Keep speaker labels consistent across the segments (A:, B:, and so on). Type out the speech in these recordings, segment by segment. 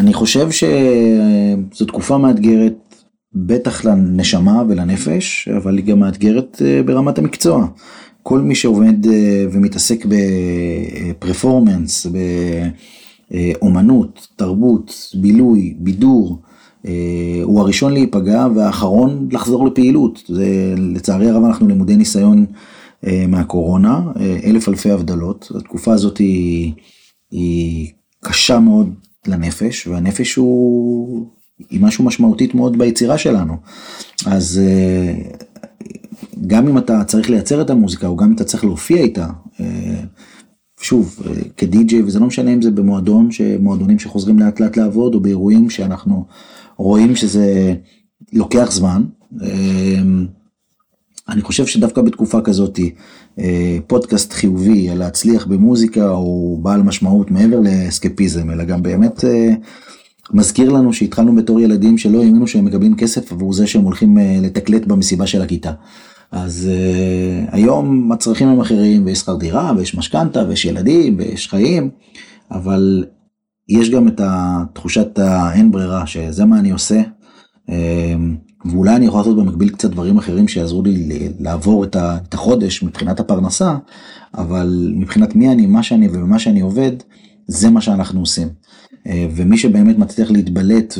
A: אני חושב שזו תקופה מאתגרת, בטח לנשמה ולנפש, אבל היא גם מאתגרת אה, ברמת המקצוע. כל מי שעובד אה, ומתעסק בפרפורמנס, באומנות, תרבות, בילוי, בידור, אה, הוא הראשון להיפגע והאחרון לחזור לפעילות. זה, לצערי הרב אנחנו למודי ניסיון מהקורונה, אלף אלפי הבדלות. התקופה הזאת היא, היא קשה מאוד לנפש, והנפש הוא, היא משהו משמעותית מאוד ביצירה שלנו. אז אה, גם אם אתה צריך לייצר את המוזיקה, או גם אם אתה צריך להופיע איתה, אה, שוב, אה, כדי-ג'יי, וזה לא משנה אם זה במועדון, מועדונים שחוזרים לאט לאט לעבוד, או באירועים שאנחנו רואים שזה לוקח זמן. אני חושב שדווקא בתקופה כזאת, פודקאסט חיובי על להצליח במוזיקה הוא בעל משמעות מעבר לאסקפיזם, אלא גם באמת אה, מזכיר לנו שהתחלנו בתור ילדים שלא האמינו שהם מקבלים כסף עבור זה שהם הולכים אה, לתקלט במסיבה של הכיתה. אז היום הצרכים הם אחרים ויש שכר דירה ויש משכנתה ויש ילדים ויש חיים, אבל יש גם את התחושת האין ברירה שזה מה אני עושה. Uh, ואולי אני יכול לעשות במקביל קצת דברים אחרים שיעזרו לי לעבור את החודש מבחינת הפרנסה, אבל מבחינת מי אני, מה שאני ובמה שאני עובד, זה מה שאנחנו עושים. אה, ומי שבאמת מצליח להתבלט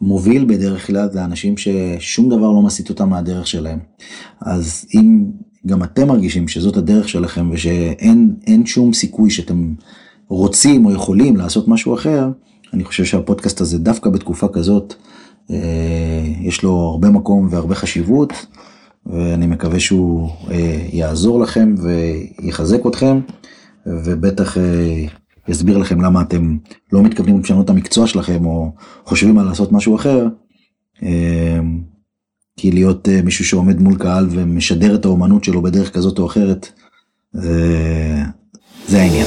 A: ומוביל בדרך כלל זה אנשים ששום דבר לא מסיט אותם מהדרך שלהם. אז אם גם אתם מרגישים שזאת הדרך שלכם ושאין שום סיכוי שאתם רוצים או יכולים לעשות משהו אחר, אני חושב שהפודקאסט הזה דווקא בתקופה כזאת, יש לו הרבה מקום והרבה חשיבות, ואני מקווה שהוא אה, יעזור לכם ויחזק אתכם, ובטח אה, יסביר לכם למה אתם לא מתכוונים לשנות את המקצוע שלכם, או חושבים על לעשות משהו אחר. כי להיות מישהו שעומד מול קהל ומשדר את האומנות שלו בדרך כזאת או אחרת, זה העניין.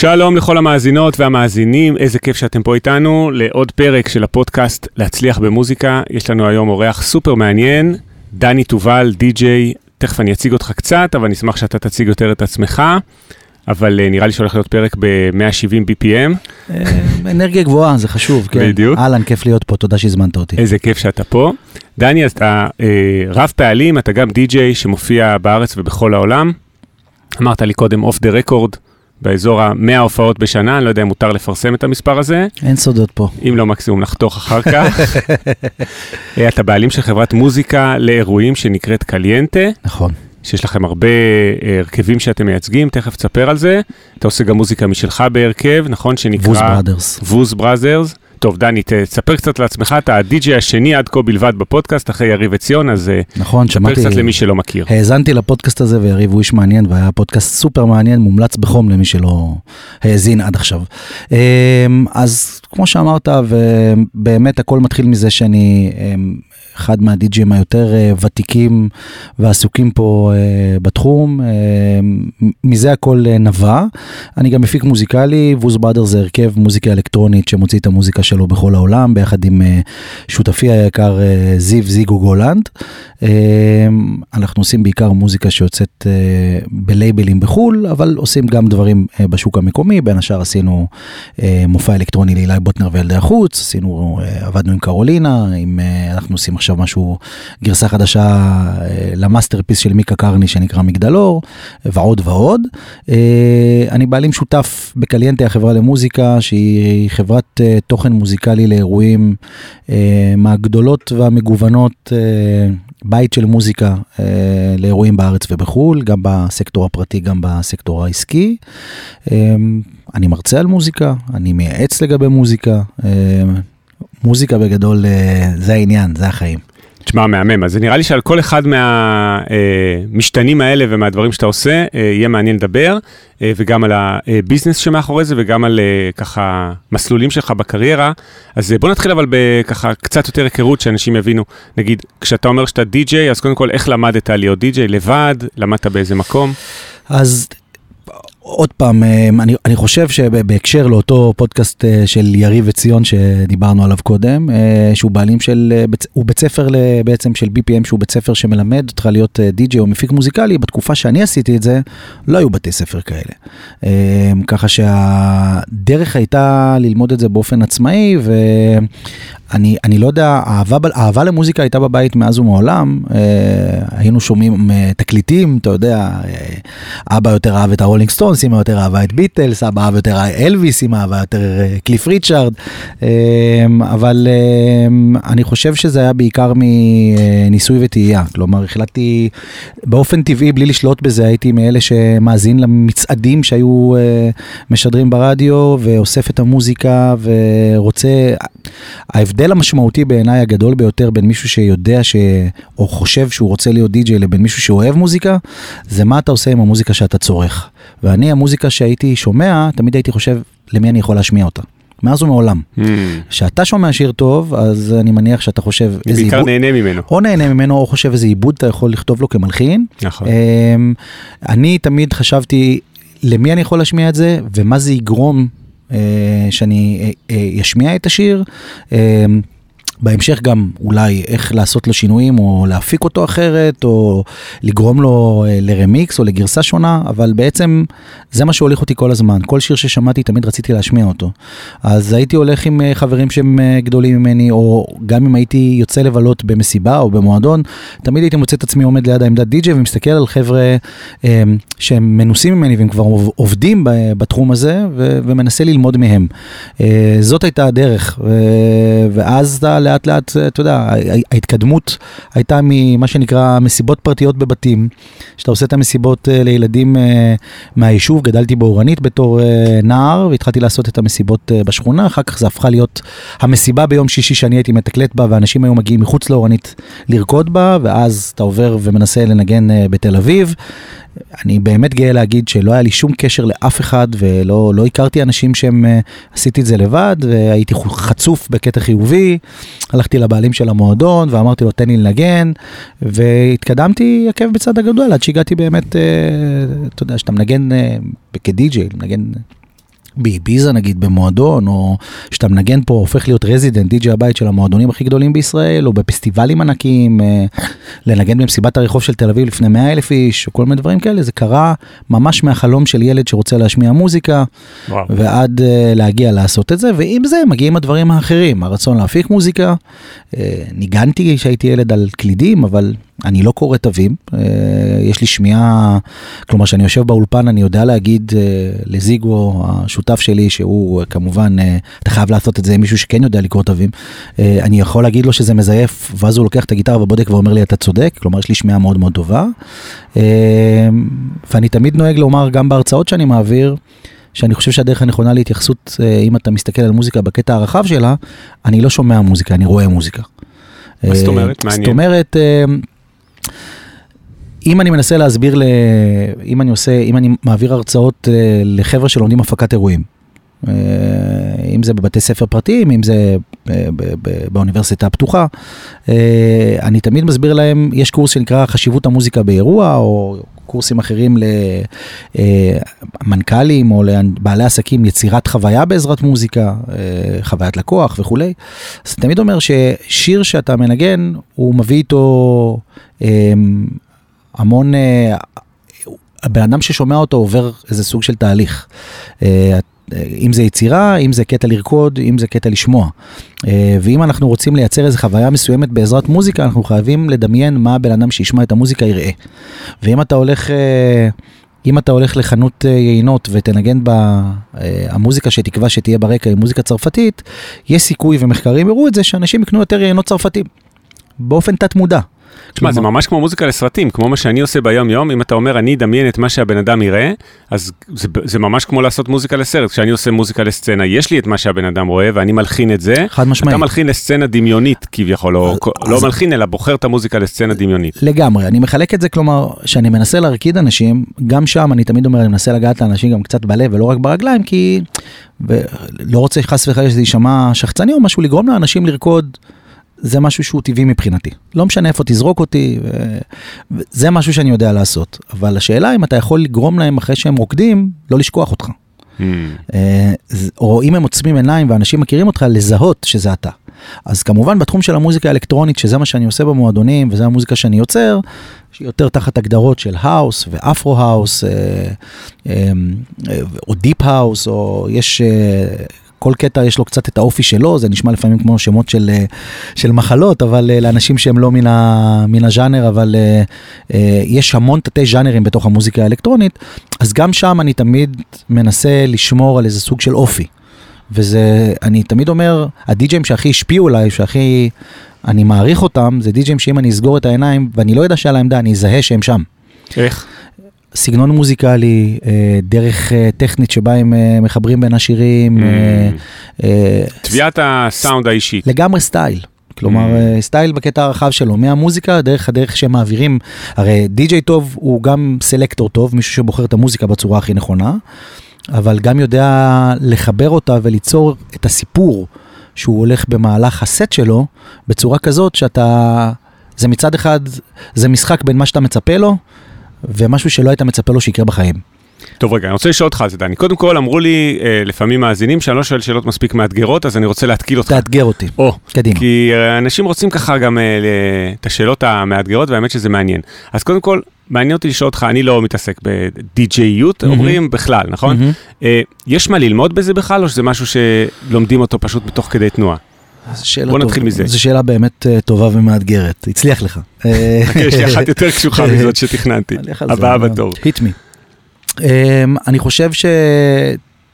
B: שלום לכל המאזינות והמאזינים, איזה כיף שאתם פה איתנו לעוד פרק של הפודקאסט להצליח במוזיקה. יש לנו היום אורח סופר מעניין, דני תובל, די-ג'יי, תכף אני אציג אותך קצת, אבל אני אשמח שאתה תציג יותר את עצמך. אבל uh, נראה לי שהולך להיות פרק ב-170 BPM.
C: אה, אנרגיה גבוהה, זה חשוב, כן.
B: בדיוק.
C: אהלן, כיף להיות פה, תודה שהזמנת אותי.
B: איזה כיף שאתה פה. דני, אז אתה uh, רב פעלים, אתה גם די-ג'יי שמופיע בארץ ובכל העולם. אמרת לי קודם off the record, באזור ה-100 הופעות בשנה, אני לא יודע אם מותר לפרסם את המספר הזה.
C: אין סודות פה.
B: אם לא מקסימום נחתוך אחר כך. אה, אתה בעלים של חברת מוזיקה לאירועים שנקראת קליינטה.
C: נכון.
B: שיש לכם הרבה אה, הרכבים שאתם מייצגים, תכף תספר על זה. אתה עושה גם מוזיקה משלך בהרכב, נכון? שנקרא...
C: ווז בראדרס.
B: ווז בראדרס. טוב, דני, תספר קצת על עצמך, אתה הדי-ג'יי השני עד כה בלבד בפודקאסט, אחרי יריב עציון, אז אה,
C: נכון,
B: שמעתי, ספר קצת למי שלא מכיר.
C: האזנתי לפודקאסט הזה, ויריב הוא איש מעניין, והיה פודקאסט סופר מעניין, מומלץ בחום למי שלא האזין עד עכשיו. אמ, אז כמו שאמרת, ובאמת הכל מתחיל מזה שאני אמ, אחד מהדי-ג'ים היותר אה, ותיקים ועסוקים פה אה, בתחום. אה, מזה הכל נבע. אני גם מפיק מוזיקלי, ווז בראדר זה הרכב מוזיקה אלקטרונית שמוציא את המוזיקה שלו בכל העולם, ביחד עם שותפי היקר זיו זיגו גולנד. אנחנו עושים בעיקר מוזיקה שיוצאת בלייבלים בחו"ל, אבל עושים גם דברים בשוק המקומי, בין השאר עשינו מופע אלקטרוני לאילי בוטנר וילדי החוץ, עשינו, עבדנו עם קרולינה, עם, אנחנו עושים עכשיו משהו, גרסה חדשה אה, ל masterpiece של מיקה קרני שנקרא מגדלור, ועוד ועוד. אה, אני בעלים שותף בקליינטה החברה למוזיקה, שהיא חברת אה, תוכן מוזיקלי לאירועים מהגדולות והמגוונות. בית של מוזיקה אה, לאירועים בארץ ובחו"ל, גם בסקטור הפרטי, גם בסקטור העסקי. אה, אני מרצה על מוזיקה, אני מייעץ לגבי מוזיקה, אה, מוזיקה בגדול אה, זה העניין, זה החיים.
B: תשמע, מהמם. אז נראה לי שעל כל אחד מהמשתנים האלה ומהדברים שאתה עושה, אה, יהיה מעניין לדבר, אה, וגם על הביזנס שמאחורי זה, וגם על אה, ככה מסלולים שלך בקריירה. אז בוא נתחיל אבל בככה קצת יותר היכרות, שאנשים יבינו. נגיד, כשאתה אומר שאתה די-ג'יי, אז קודם כל, איך למדת להיות די-ג'יי? לבד? למדת באיזה מקום?
A: אז עוד פעם, אה, אני, אני חושב שבהקשר לאותו פודקאסט אה, של יריב וציון שדיברנו עליו קודם, אה, שהוא בעלים של, הוא בית ספר בעצם של BPM, שהוא בית ספר שמלמד אותך להיות די-ג'יי או מפיק מוזיקלי, בתקופה שאני עשיתי את זה, לא היו בתי ספר כאלה. ככה שהדרך הייתה ללמוד את זה באופן עצמאי, ו... אני, אני לא יודע, אהבה, אהבה למוזיקה הייתה בבית מאז ומעולם, היינו שומעים תקליטים, אתה יודע, אבא יותר אהב את הרולינג סטונס, אמא יותר אהבה את ביטלס, אבא אהב יותר אלוויס, אמא אהבה יותר אה, קליף ריצ'ארד, אה, אבל אה, אני חושב שזה היה בעיקר מניסוי וטעייה, כלומר החלטתי באופן טבעי, בלי לשלוט בזה, הייתי מאלה שמאזין למצעדים שהיו אה, משדרים ברדיו, ואוסף את המוזיקה ורוצה, ההבדל המשמעותי בעיניי הגדול ביותר בין מישהו שיודע ש... או חושב שהוא רוצה להיות די-ג'יי לבין מישהו שאוהב מוזיקה, זה מה אתה עושה עם המוזיקה שאתה צורך. ואני, המוזיקה שהייתי שומע, תמיד הייתי חושב למי אני יכול להשמיע אותה. מאז ומעולם. כשאתה mm. שומע שיר טוב, אז אני מניח שאתה חושב
B: איזה עיבוד... בעיקר נהנה ממנו.
A: או נהנה ממנו, או חושב איזה עיבוד אתה יכול לכתוב לו כמלחין.
B: נכון.
A: אמ, אני תמיד חשבתי למי אני יכול להשמיע את זה, ומה זה יגרום אה, שאני אשמיע אה, אה, את השיר. בהמשך גם אולי איך לעשות לו שינויים או להפיק אותו אחרת או לגרום לו לרמיקס או לגרסה שונה, אבל בעצם זה מה שהוליך אותי כל הזמן. כל שיר ששמעתי תמיד רציתי להשמיע אותו. אז הייתי הולך עם חברים שהם גדולים ממני, או גם אם הייתי יוצא לבלות במסיבה או במועדון, תמיד הייתי מוצא את עצמי עומד ליד העמדת די.ג'יי ומסתכל על חבר'ה שהם מנוסים ממני והם כבר עובדים בתחום הזה ומנסה ללמוד מהם. זאת הייתה הדרך, ואז אתה... לאט לאט, אתה יודע, ההתקדמות הייתה ממה שנקרא מסיבות פרטיות בבתים, שאתה עושה את המסיבות אה, לילדים אה, מהיישוב, גדלתי באורנית בתור אה, נער, והתחלתי לעשות את המסיבות בשכונה, אחר כך זה הפכה להיות המסיבה ביום שישי שאני הייתי מתקלט בה, ואנשים היו מגיעים מחוץ לאורנית לרקוד בה, ואז אתה עובר ומנסה לנגן בתל אביב. אני באמת גאה להגיד שלא היה לי שום קשר לאף אחד ולא לא הכרתי אנשים שהם, עשיתי את זה לבד והייתי חצוף בקטע חיובי, הלכתי לבעלים של המועדון ואמרתי לו תן לי לנגן. והתקדמתי עקב בצד הגדול עד שהגעתי באמת, אתה יודע, שאתה מנגן כדי-ג'יי, מנגן באביזה נגיד במועדון, או שאתה מנגן פה, הופך להיות רזידנט, די.ג'י הבית של המועדונים הכי גדולים בישראל, או בפסטיבלים ענקיים, אה, לנגן במסיבת הרחוב של תל אביב לפני 100 אלף איש, או כל מיני דברים כאלה, זה קרה ממש מהחלום של ילד שרוצה להשמיע מוזיקה, וואו. ועד אה, להגיע לעשות את זה, ועם זה מגיעים הדברים האחרים, הרצון להפיק מוזיקה. אה, ניגנתי כשהייתי ילד על קלידים, אבל אני לא קורא תווים, אה, יש לי שמיעה, כלומר כשאני יושב באולפן אני יודע להגיד אה, לזיגו, השותף שלי, שהוא אה, כמובן, אתה חייב לעשות את זה עם מישהו שכן יודע לקרוא תווים, אני יכול להגיד לו שזה מזייף, ואז הוא לוקח את הגיטרה ובודק ואומר לי אתה צודק, כלומר יש לי שמיעה מאוד מאוד טובה. ואני תמיד נוהג לומר גם בהרצאות שאני מעביר, שאני חושב שהדרך הנכונה להתייחסות, אם אתה מסתכל על מוזיקה בקטע הרחב שלה, אני לא שומע מוזיקה, אני רואה מוזיקה.
B: מה זאת אומרת? מעניין.
A: זאת אומרת, אם אני מנסה להסביר, ל... אם אני עושה, אם אני מעביר הרצאות אה, לחבר'ה שלומדים הפקת אירועים, אה, אם זה בבתי ספר פרטיים, אם זה אה, באוניברסיטה הפתוחה, אני תמיד מסביר להם, יש קורס שנקרא חשיבות המוזיקה באירוע, או קורסים אחרים למנכ"לים או לבעלי עסקים, יצירת חוויה בעזרת מוזיקה, חוויית לקוח וכולי. אז אני תמיד אומר ששיר שאתה מנגן, הוא מביא איתו המון, אה, הבן אדם ששומע אותו עובר איזה סוג של תהליך. אה, אם זה יצירה, אם זה קטע לרקוד, אם זה קטע לשמוע. אה, ואם אנחנו רוצים לייצר איזו חוויה מסוימת בעזרת מוזיקה, אנחנו חייבים לדמיין מה הבן אדם שישמע את המוזיקה יראה. ואם אתה הולך... אם אתה הולך לחנות יינות ותנגן בה, המוזיקה שתקבע שתהיה ברקע היא מוזיקה צרפתית, יש סיכוי ומחקרים יראו את זה שאנשים יקנו יותר יינות צרפתים, באופן תת מודע.
B: תשמע, זה ממש כמו מוזיקה לסרטים, כמו מה שאני עושה ביום-יום, אם אתה אומר, אני אדמיין את מה שהבן אדם יראה, אז זה, זה ממש כמו לעשות מוזיקה לסרט. כשאני עושה מוזיקה לסצנה, יש לי את מה שהבן אדם רואה, ואני מלחין את זה.
A: חד משמעית.
B: אתה מלחין לסצנה דמיונית כביכול, או
A: אז-
B: לא
A: אז-
B: מלחין, אלא בוחר את המוזיקה לסצנה דמיונית.
A: לגמרי, אני מחלק את זה, כלומר, שאני מנסה להרקיד אנשים, גם שם אני תמיד אומר, אני מנסה לגעת לאנשים גם קצת בלב ולא רק ברגליים, כי לא רוצה חס וחלילה שזה יישמע שחצני או משהו, לגרום לאנשים לרקוד, זה משהו שהוא טבעי מבחינתי. לא משנה איפה תזרוק אותי, ו- זה משהו שאני יודע לעשות. אבל השאלה אם אתה יכול לגרום להם אחרי שהם רוקדים, לא לשכוח אותך. ז- או אם הם עוצמים עיניים ואנשים מכירים אותך, לזהות שזה אתה. אז כמובן בתחום של המוזיקה האלקטרונית, שזה מה שאני עושה במועדונים, וזה המוזיקה שאני יוצר, שהיא יותר תחת הגדרות של house ו Afro house, אה, אה, אה, או deep house, או יש... כל קטע יש לו קצת את האופי שלו, זה נשמע לפעמים כמו שמות של, אה, של מחלות, אבל אה, לאנשים שהם לא מן, ה, מן הז'אנר, אבל אה, יש המון תתי ז'אנרים בתוך המוזיקה האלקטרונית, אז גם שם אני תמיד מנסה לשמור על איזה סוג של אופי. וזה, אני תמיד אומר, הדי-ג'ים שהכי השפיעו עליי, שהכי אני מעריך אותם, זה די-ג'ים שאם אני אסגור את העיניים, ואני לא יודע שעל העמדה, אני אזהה שהם שם.
B: איך?
A: סגנון מוזיקלי, אה, דרך אה, טכנית שבה הם אה, מחברים בין השירים,
B: טביעת הסאונד האישית.
A: לגמרי style. כלומר,
B: Mm.
A: style בקטע הרחב שלו, מהמוזיקה, דרך הדרך שהם מעבירים, הרי די-ג'יי טוב הוא גם selector טוב, מישהו שבוחר את המוזיקה בצורה הכי נכונה, אבל גם יודע לחבר אותה וליצור את הסיפור שהוא הולך במהלך הסט שלו, בצורה כזאת שאתה, זה מצד אחד, זה משחק בין מה שאתה מצפה לו, ומשהו שלא היית מצפה לו שיקרה בחיים.
B: טוב רגע, אני רוצה לשאול אותך על זה, דני. קודם כל, אמרו לי אה, לפעמים מאזינים שאני לא שואל שאלות מספיק מאתגרות, אז אני רוצה להתקיל אותך.
A: תאתגר אותי,
B: או,
A: קדימה.
B: כי אה, אנשים רוצים ככה גם אה, את השאלות המאתגרות, והאמת שזה מעניין. אז קודם כל, מעניין אותי לשאול אותך, אני לא מתעסק בדי-ג'איות,
A: מהמם.
B: אומרים בכלל, נכון?
A: מהמם.
B: אה, יש מה ללמוד בזה בכלל, או שזה משהו שלומדים אותו פשוט בתוך כדי תנועה? בוא. נתחיל מזה.
A: זו שאלה באמת אה, טובה ומאתגרת, הצליח לך.
B: יש לי אחת יותר קשוחה מזאת שתכננתי. הבאה בתור.
A: hit me. Um, אני חושב ש...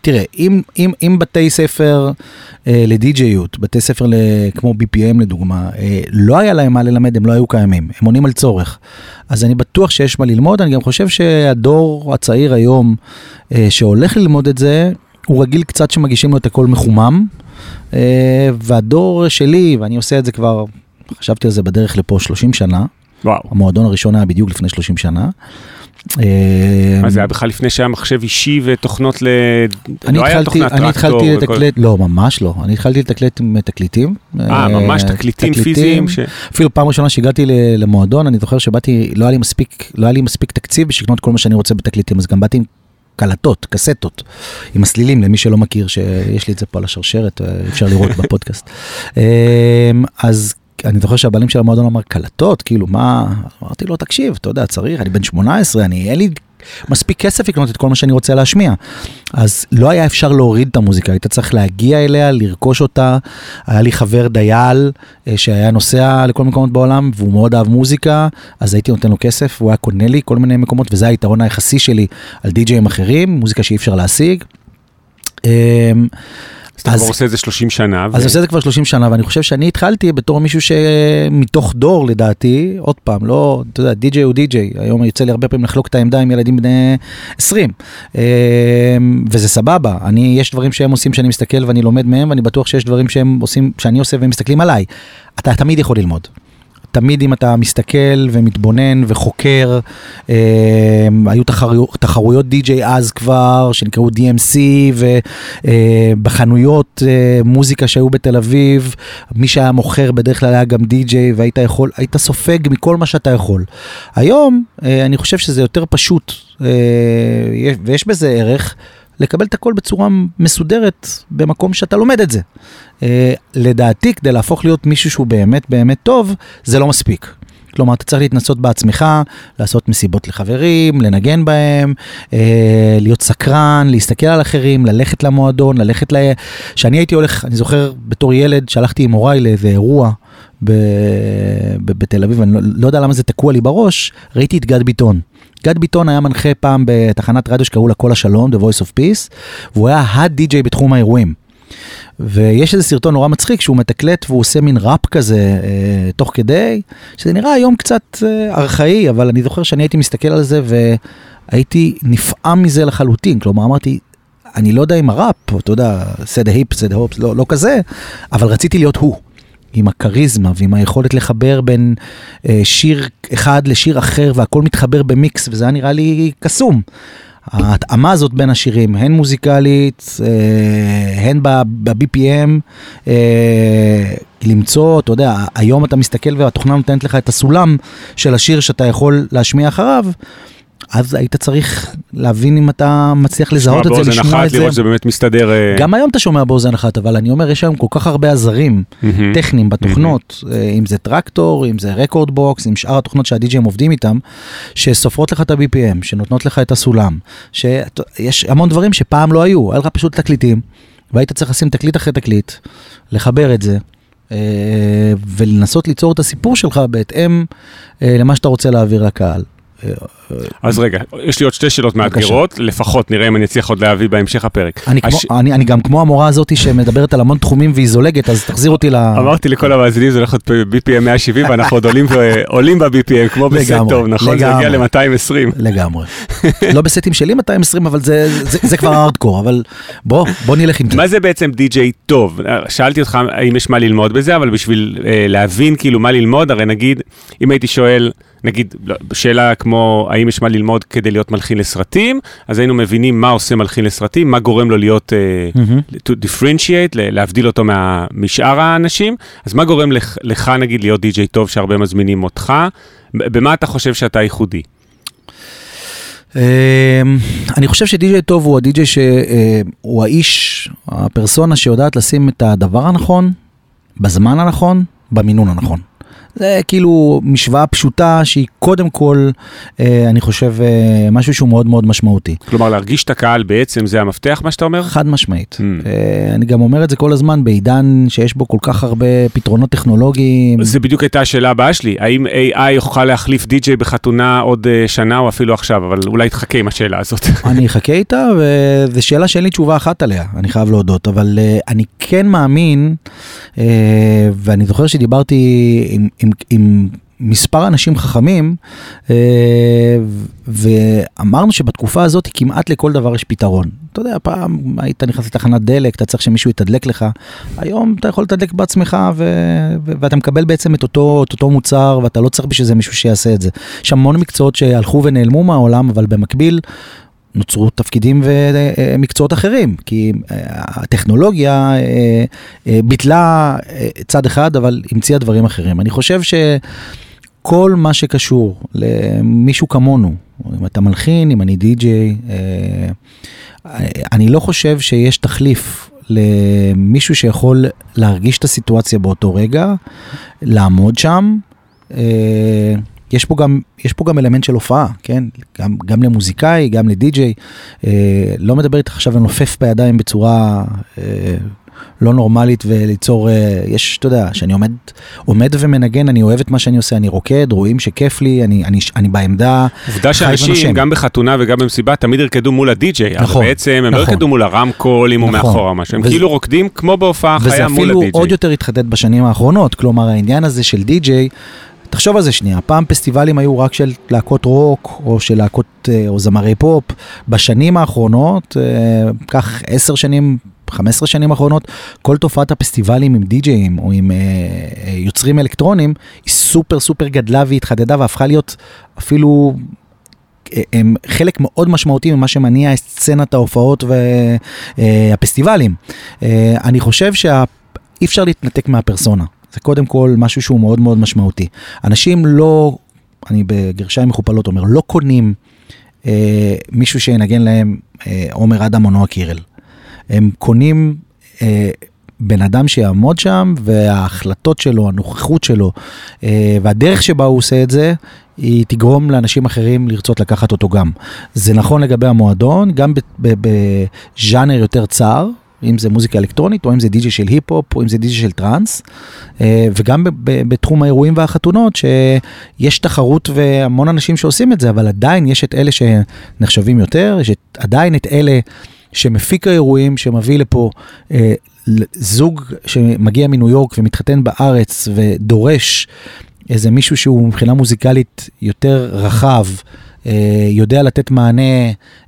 A: תראה, אם, אם, אם בתי ספר uh, לדי-ג'יות, בתי ספר ל... כמו BPM לדוגמה, uh, לא היה להם מה ללמד, הם לא היו קיימים, הם עונים על צורך. אז אני בטוח שיש מה ללמוד, אני גם חושב שהדור הצעיר היום uh, שהולך ללמוד את זה, הוא רגיל קצת שמגישים לו את הכל מחומם, והדור שלי, ואני עושה את זה כבר, חשבתי על זה בדרך לפה 30 שנה,
B: וואו.
A: המועדון הראשון היה בדיוק לפני 30 שנה. אה,
B: מה זה היה בכלל לפני שהיה מחשב אישי ותוכנות ל...
A: אני
B: לא היה
A: התחלתי,
B: תוכנת
A: אני
B: טרקטור
A: התחלתי
B: וכל-
A: לתקלט, לא ממש לא, אני התחלתי לתקלט עם תקליטים.
B: אה, ממש תקליטים פיזיים?
A: אפילו פעם ראשונה שהגעתי למועדון, אני זוכר שבאתי, לא היה לי מספיק, לא היה לי מספיק תקציב בשביל לקנות כל מה שאני רוצה בתקליטים, אז גם באתי עם קלטות, קסטות, עם הסלילים, למי שלא מכיר, שיש לי את זה פה על השרשרת, אה, אפשר לראות בפודקאסט. אה, אז אני זוכר שהבעלים של המועדון אמר, קלטות? כאילו, מה? אמרתי לו, תקשיב, אתה יודע, צריך, אני בן 18, אני, אין לי מספיק כסף לקנות את כל מה שאני רוצה להשמיע. אז לא היה אפשר להוריד את המוזיקה, היית צריך להגיע אליה, לרכוש אותה. היה לי חבר דייל אה, שהיה נוסע לכל מקומות בעולם, והוא מאוד אהב מוזיקה, אז הייתי נותן לו כסף, והוא היה קונה לי כל מיני מקומות, וזה היתרון היחסי שלי על די-ג'אים אחרים, מוזיקה שאי אפשר להשיג.
B: אז אתה כבר עושה את זה 30 שנה. ו-
A: אז אני עושה את זה כבר 30 שנה, ואני חושב שאני התחלתי בתור מישהו שמתוך דור לדעתי, עוד פעם, לא, אתה יודע, די-ג'יי הוא די-ג'יי, היום יוצא לי הרבה פעמים לחלוק את העמדה עם ילדים בני 20, אמ, וזה סבבה, אני, יש דברים שהם עושים שאני מסתכל ואני לומד מהם, ואני בטוח שיש דברים שהם עושים, שאני עושה והם מסתכלים עליי. אתה תמיד יכול ללמוד. תמיד אם אתה מסתכל ומתבונן וחוקר, אה, היו תחרויות, תחרויות די-ג'יי אז כבר, שנקראו DMC, ובחנויות אה, מוזיקה שהיו בתל אביב, מי שהיה מוכר בדרך כלל היה גם די-ג'יי, והיית יכול, היית סופג מכל מה שאתה יכול. היום, אה, אני חושב שזה יותר פשוט, אה, יש- ויש בזה ערך. לקבל את הכל בצורה מסודרת במקום שאתה לומד את זה. Uh, לדעתי, כדי להפוך להיות מישהו שהוא באמת באמת טוב, זה לא מספיק. כלומר, אתה צריך להתנסות בעצמך, לעשות מסיבות לחברים, לנגן בהם, אה, להיות סקרן, להסתכל על אחרים, ללכת למועדון, ללכת ל... כשאני הייתי הולך, אני זוכר בתור ילד, שהלכתי עם הוריי לאיזה אירוע ב... ב... בתל אביב, אני לא, לא יודע למה זה תקוע לי בראש, ראיתי את גד ביטון. גד ביטון היה מנחה פעם בתחנת רדיו שקראו לה כל השלום, The Voice of Peace, והוא היה הדי-ג'יי בתחום האירועים. ויש איזה סרטון נורא מצחיק שהוא מתקלט והוא עושה מין ראפ כזה אה, תוך כדי, שזה נראה היום קצת אה, ארכאי, אבל אני זוכר שאני הייתי מסתכל על זה והייתי נפעם מזה לחלוטין, כלומר אמרתי, אני לא יודע אם הראפ, אתה יודע, סד היפ, סד הופ, לא, לא כזה, אבל רציתי להיות הוא. עם הכריזמה ועם היכולת לחבר בין אה, שיר אחד לשיר אחר והכל מתחבר במיקס וזה היה נראה לי קסום. ההתאמה הזאת בין השירים, הן מוזיקלית, אה, הן ב-BPM, אה, למצוא, אתה יודע, היום אתה מסתכל והתוכנה נותנת לך את הסולם של השיר שאתה יכול להשמיע אחריו. אז היית צריך להבין אם אתה מצליח לזהות את זה, לשמוע
B: אחת,
A: את זה.
B: לראות שזה באמת מסתדר. אה,
A: גם היום אתה שומע באוזן אחת, אבל אני אומר, יש היום כל כך הרבה עזרים. טכניים בתוכנות, אה, אם זה Traktor, אם זה rekordbox, עם שאר התוכנות שהדי-ג'ים עובדים איתם, שסופרות לך את ה-BPM, שנותנות לך את הסולם, שיש המון דברים שפעם לא היו, היה לך פשוט תקליטים, והיית צריך לשים תקליט אחרי תקליט, לחבר את זה. אה, ולנסות ליצור את הסיפור שלך בהתאם למה שאתה רוצה להעביר לקהל.
B: אז רגע, יש לי עוד שתי שאלות. מאתגרות, לפחות נראה אם אני אצליח עוד להביא בהמשך הפרק.
A: אני, כמו,
B: הש-
A: אני, אני גם כמו המורה הזאת שמדברת על המון תחומים והיא זולגת, אז תחזיר אותי ל...
B: אמרתי לכל המאזינים זה הולך להיות BPM 170 ואנחנו עוד עולים עולים ב-BPM כמו בסט טוב, נכון? זה הגיע
A: לגמרי.
B: ל-220.
A: לגמרי. לא בסטים שלי 220, אבל זה, זה, זה כבר הארדקור, אבל בוא, בוא נלך עם זה.
B: מה זה בעצם די-ג'יי טוב? שאלתי אותך האם יש מה ללמוד בזה, אבל בשביל אה, להבין כאילו מה ללמוד, הרי נגיד, אם הייתי שואל, נגיד, לא, שאלה כמו האם יש מה ללמוד כדי להיות מלחין לסרטים, אז היינו מבינים מה עושה מלחין לסרטים, מה גורם לו להיות, אה,
A: מהמם.
B: to differentiate, להבדיל אותו מה, משאר האנשים, אז מה גורם לך, לך נגיד להיות די-ג'יי טוב שהרבה מזמינים אותך? במה אתה חושב שאתה ייחודי?
A: אמ, אני חושב שדי.ג'יי טוב הוא הדי.ג'יי שהוא האיש, הפרסונה שיודעת לשים את הדבר הנכון, בזמן הנכון, במינון הנכון. זה כאילו משוואה פשוטה שהיא קודם כל, אה, אני חושב, אה, משהו שהוא מאוד מאוד משמעותי.
B: כלומר, להרגיש את הקהל בעצם זה המפתח, מה שאתה אומר?
A: חד משמעית.
B: Mm.
A: אני גם אומר את זה כל הזמן בעידן שיש בו כל כך הרבה פתרונות טכנולוגיים.
B: זה בדיוק הייתה השאלה הבאה שלי, האם AI יוכל להחליף די-ג'יי בחתונה עוד שנה או אפילו עכשיו, אבל אולי תחכה עם השאלה הזאת.
A: אני אחכה איתה, וזו שאלה שאין לי תשובה אחת עליה, אני חייב להודות, אבל אני כן מאמין, ואני זוכר שדיברתי עם, עם, עם מספר אנשים חכמים, uh, ואמרנו שבתקופה הזאת כמעט לכל דבר יש פתרון. אתה יודע, פעם היית נכנס לתחנת דלק, אתה צריך שמישהו יתדלק לך, היום אתה יכול לתדלק בעצמך, ו, ואתה מקבל בעצם את אותו, את אותו מוצר, ואתה לא צריך בשביל זה מישהו שיעשה את זה. יש המון מקצועות שהלכו ונעלמו מהעולם, אבל במקביל, נוצרו תפקידים ומקצועות אחרים, כי אה, הטכנולוגיה אה, אה, ביטלה צד אחד, אבל המציאה דברים אחרים. אני חושב שכל מה שקשור למישהו כמונו, אם אתה מלחין, אם אני די-ג'יי, אני לא חושב שיש תחליף למישהו שיכול להרגיש את הסיטואציה באותו רגע, לעמוד שם. יש פה גם, יש פה גם אלמנט של הופעה, כן? גם, גם למוזיקאי, גם לדי-ג'יי. אה, לא מדבר איתך עכשיו לנופף בידיים בצורה אה, לא נורמלית וליצור, אה, יש, אתה יודע, שאני עומד, עומד ומנגן, אני אוהב את מה שאני עושה, אני רוקד, רואים שכיף לי, אני, אני, אני בעמדה.
B: עובדה. שאנשים, גם בחתונה וגם במסיבה, תמיד ירקדו מול הדי-ג'יי, אבל
A: נכון,
B: בעצם הם לא
A: נכון.
B: ירקדו מול הרמקול אם הוא
A: נכון.
B: מאחורה או משהו, הם
A: וזה-
B: כאילו רוקדים כמו בהופעה
A: וזה
B: חיה מול
A: אפילו
B: הדי-ג'יי.
A: עוד יותר התחדד בשנים האחרונות, כלומר העניין הזה של די-ג'יי, תחשוב על זה שנייה, פעם פסטיבלים היו רק של להקות רוק או של להקות אה, או זמרי פופ, בשנים האחרונות, אה, כך עשר שנים, 15 שנים האחרונות, כל תופעת הפסטיבלים עם די-ג'אים או עם אה, אה, יוצרים אלקטרונים, היא סופר סופר גדלה והתחדדה והפכה להיות אפילו אה, הם חלק מאוד משמעותי ממה שמניע את סצנת ההופעות והפסטיבלים. אני חושב שאי אפשר להתנתק מהפרסונה. זה קודם כל משהו שהוא מאוד מאוד משמעותי. אנשים לא, אני בגרשיים מכופלות אומר, לא קונים אה, מישהו שינגן להם אה, עומר אדם או נועה קירל. הם קונים אה, בן אדם שיעמוד שם וההחלטות שלו, הנוכחות שלו אה, והדרך שבה הוא עושה את זה, היא תגרום לאנשים אחרים לרצות לקחת אותו גם. זה נכון לגבי המועדון, גם בז'אנר יותר צר, אם זה מוזיקה אלקטרונית, או אם זה די.ג'י של היפ-הופ, או אם זה די.ג'י של טראנס, אה, וגם בתחום האירועים והחתונות, שיש תחרות והמון אנשים שעושים את זה, אבל עדיין יש את אלה שנחשבים יותר, יש עדיין את אלה שמפיק האירועים, שמביא לפה אה, זוג שמגיע מניו יורק ומתחתן בארץ ודורש איזה מישהו שהוא מבחינה מוזיקלית יותר רחב, יודע לתת מענה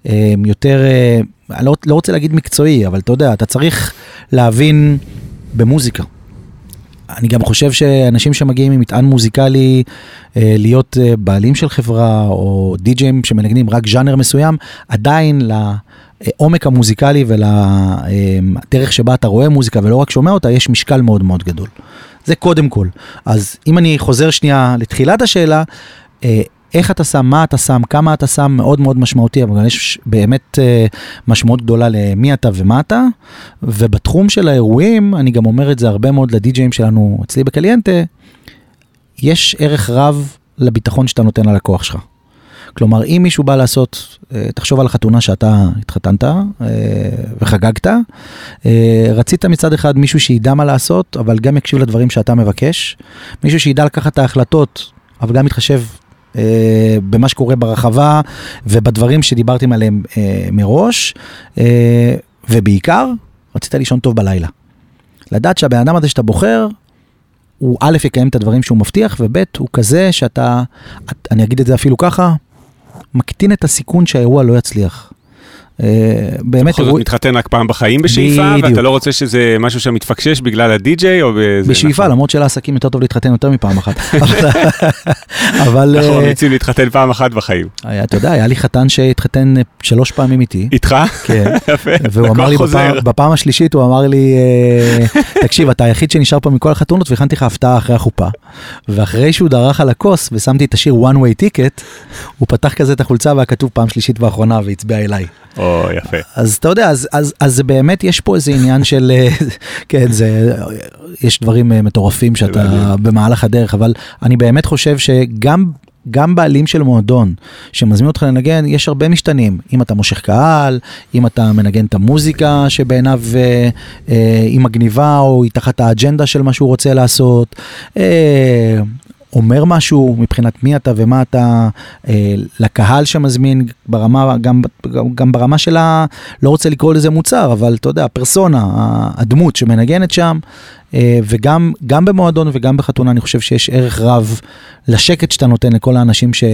A: אה, יותר, אה, אני לא, לא רוצה להגיד מקצועי, אבל אתה יודע, אתה צריך להבין במוזיקה. אני גם חושב שאנשים שמגיעים עם מטען מוזיקלי, להיות בעלים של חברה או די-ג'ים שמנגנים רק ז'אנר מסוים, עדיין לעומק המוזיקלי ולדרך שבה אתה רואה מוזיקה ולא רק שומע אותה, יש משקל מאוד מאוד גדול. זה קודם כל. אז אם אני חוזר שנייה לתחילת השאלה, איך אתה שם, מה אתה שם, כמה אתה שם, מאוד מאוד משמעותי, אבל יש באמת uh, משמעות גדולה למי אתה ומה אתה. ובתחום של האירועים, אני גם אומר את זה הרבה מאוד לדי-ג'אים שלנו אצלי בקליינטה, יש ערך רב לביטחון שאתה נותן ללקוח שלך. כלומר, אם מישהו בא לעשות, אה, תחשוב על החתונה שאתה התחתנת אה, וחגגת, רצית מצד אחד מישהו שידע מה לעשות, אבל גם יקשיב לדברים שאתה מבקש, מישהו שידע לקחת את ההחלטות, אבל גם יתחשב אה, במה שקורה ברחבה ובדברים שדיברתם עליהם אה, מראש, אה, ובעיקר, רצית לישון טוב בלילה. לדעת שהבן אדם הזה שאתה בוחר, הוא א', יקיים את הדברים שהוא מבטיח, וב', הוא כזה שאתה, אני אגיד את זה אפילו ככה, מקטין את הסיכון שהאירוע לא יצליח.
B: אה, באמת... בכל זאת מתחתן רק פעם בחיים בשאיפה, ואתה לא רוצה שזה משהו שמתפקשש בגלל הדי-ג'יי או.
A: בשאיפה, נכון. למרות שלעסקים יותר טוב להתחתן יותר מפעם אחת.
B: אבל... אנחנו ממליצים להתחתן פעם אחת בחיים.
A: אתה יודע, היה לי חתן שהתחתן שלוש פעמים איתי.
B: איתך?
A: כן. יפה. והוא אמר לי, בפעם השלישית הוא אמר לי, אה, תקשיב, אתה היחיד שנשאר פה מכל החתונות והכנתי לך הפתעה אחרי החופה. ואחרי שהוא דרך על הכוס ושמתי את השיר one way ticket, הוא פתח כזה את החולצה והיה כתוב פעם שלישית ואחרונה והצביע אליי.
B: או, יפה.
A: אז אתה יודע, אז, אז, אז באמת יש פה איזה עניין של, כן, זה, יש דברים אה, מטורפים שאתה במהלך הדרך, אבל אני באמת חושב שגם גם בעלים של מועדון שמזמין אותך לנגן, יש הרבה משתנים. אם אתה מושך קהל, אם אתה מנגן את המוזיקה שבעיניו אה, אה, היא מגניבה או היא תחת האג'נדה של מה שהוא רוצה לעשות. אה, אומר משהו מבחינת מי אתה ומה אתה אה, לקהל שמזמין ברמה, גם, גם ברמה של ה... לא רוצה לקרוא לזה מוצר, אבל אתה יודע, פרסונה, הדמות שמנגנת שם, אה, וגם גם במועדון וגם בחתונה אני חושב שיש ערך רב לשקט שאתה נותן לכל האנשים ש...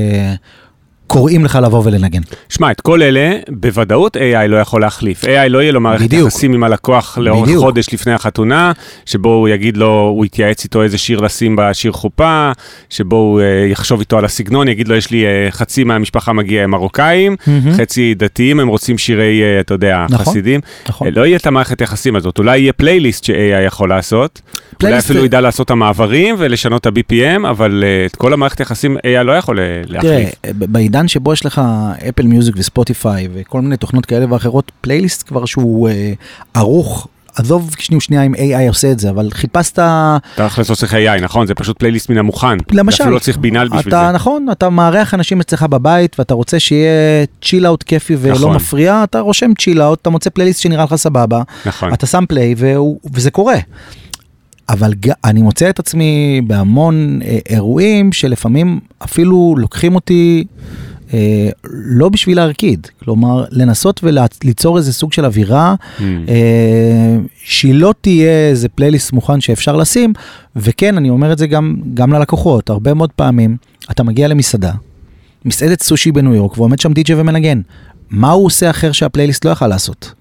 A: קוראים לך לבוא ולנגן.
B: שמע, את כל אלה, בוודאות AI לא יכול להחליף. AI לא יהיה לו מערכת יחסים עם הלקוח לאורך בדיוק. חודש לפני החתונה, שבו הוא יגיד לו, הוא יתייעץ איתו איזה שיר לשים בשיר חופה, שבו הוא uh, יחשוב איתו על הסגנון, יגיד לו, יש לי uh, חצי מהמשפחה מגיע הם מרוקאים, mm-hmm. חצי דתיים, הם רוצים שירי, uh, אתה יודע, נכון, חסידים. נכון. לא יהיה את המערכת יחסים הזאת, אולי יהיה פלייליסט ש-AI יכול לעשות. אולי אפילו ידע לעשות את המעברים ולשנות את ה-BPM, אבל את כל המערכת יחסים AI לא יכול להחליף. תראה,
A: בעידן שבו יש לך Apple Music ו Spotify וכל מיני תוכנות כאלה ואחרות, פלייליסט כבר שהוא אה, ערוך. עזוב שנייה שנייה אם AI עושה את זה, אבל חיפשת...
B: אתה תכלס לא צריך AI, נכון? זה פשוט פלייליסט מן המוכן.
A: למשל.
B: אפילו לא צריך בינה בשביל
A: אתה,
B: זה.
A: נכון, אתה מארח אנשים אצלך בבית ואתה רוצה שיהיה chill out כיפי ולא נכון. מפריע, אתה רושם chill out, אתה מוצא פלייליסט שנראה לך סבבה. נכון. אתה שם פליי וזה קורה. אבל אני מוצא את עצמי בהמון אה, אירועים שלפעמים אפילו לוקחים אותי אה, לא בשביל להרקיד, כלומר לנסות וליצור איזה סוג של אווירה mm. אה, שהיא לא תהיה איזה פלייליסט מוכן שאפשר לשים, וכן, אני אומר את זה גם, גם ללקוחות, הרבה מאוד פעמים אתה מגיע למסעדה, מסעדת סושי בניו יורק, ועומד שם די.ג'יי ומנגן, מה הוא עושה אחר שהפלייליסט לא יכל לעשות?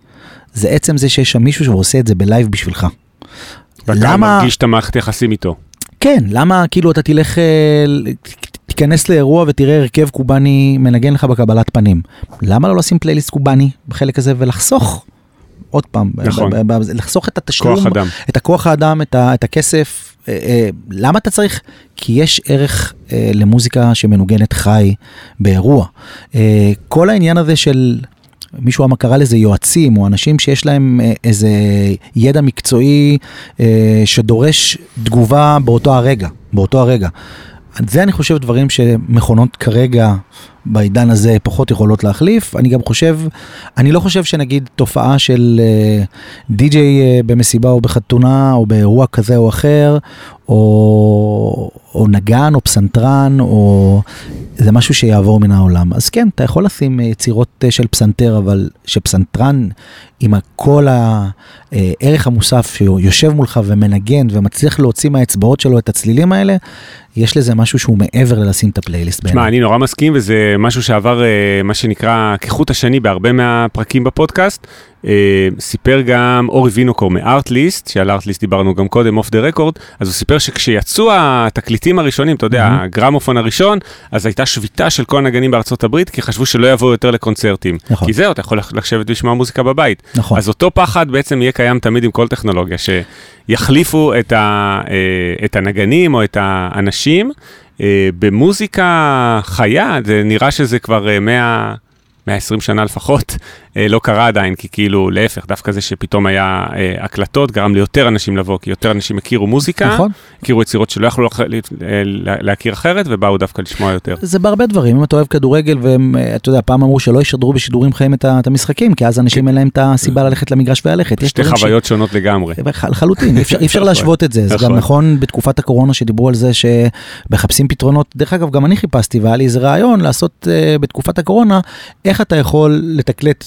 A: זה עצם זה שיש שם מישהו שעושה את זה ב live בשבילך.
B: ואתה למה... מרגיש את המערכת יחסים איתו.
A: כן, למה כאילו אתה תלך, אה, תיכנס לאירוע ותראה הרכב קובאני מנגן לך בקבלת פנים. למה לא לשים פלייליסט קובאני בחלק הזה ולחסוך? עוד פעם, נכון. ב- ב- ב- לחסוך את התשלום. את הכוח האדם, את, ה- את הכסף. אה, אה, למה אתה צריך? כי יש ערך אה, למוזיקה שמנוגנת חי באירוע. אה, כל העניין הזה של מישהו אמר קרא לזה יועצים, או אנשים שיש להם אה, איזה ידע מקצועי אה, שדורש תגובה באותו הרגע, באותו הרגע. זה אני חושב דברים שמכונות כרגע בעידן הזה פחות יכולות להחליף. אני גם חושב, אני לא חושב שנגיד תופעה של אה, די-ג'יי uh, במסיבה או בחתונה או באירוע כזה או אחר, או, או נגן או פסנתרן, או זה משהו שיעבור מן העולם. אז כן, אתה יכול לשים יצירות של פסנתר, אבל שפסנתרן עם כל הערך המוסף שיושב מולך ומנגן ומצליח להוציא מהאצבעות שלו את הצלילים האלה, יש לזה משהו שהוא מעבר ללשים את הפלייליסט.
B: תשמע, אני נורא מסכים, וזה משהו שעבר, אה, מה שנקרא, כחוט השני בהרבה מהפרקים בפודקאסט. אה, סיפר גם אורי וינוקור מ Artlist, שעל Artlist דיברנו גם קודם, off the record, אז הוא סיפר שכשיצאו התקליטים הראשונים, אתה יודע, mm-hmm. הגרמופון הראשון, אז הייתה שביתה של כל הנגנים בארצות הברית, כי חשבו שלא יבואו יותר לקונצרטים. נכון. כי זהו, אתה יכול לשבת ולשמוע מוזיקה בבית. נכון. אז אותו פחד בעצם יהיה קיים תמיד עם כל טכנולוגיה, שיחליפו את, ה, אה, את הנגנים או את האנשים. אה, במוזיקה חיה, זה נראה שזה כבר 100... 120 שנה לפחות, לא קרה עדיין, כי כאילו, להפך, דווקא זה שפתאום היה אה, הקלטות, גרם ליותר אנשים לבוא, כי יותר אנשים הכירו מוזיקה, נכון. הכירו יצירות שלא יכלו אה, להכיר אחרת, ובאו דווקא לשמוע יותר.
A: זה בהרבה דברים, אם אתה אוהב כדורגל, ואתה יודע, פעם אמרו שלא ישדרו בשידורים חיים את, המשחקים, כי אז אנשים כן. אין להם את הסיבה ללכת למגרש וללכת.
B: שתי חוויות ש... שונות לגמרי.
A: לחלוטין, אי אפשר, אפשר להשוות את זה, זה גם נכון. נכון בתקופת הקורונה שדיברו על זה שמחפשים פתרונות, דרך אגב, גם אני חיפשתי, והיה לי איזה רעיון לעשות בתקופת הקורונה, איך אתה יכול לתקלט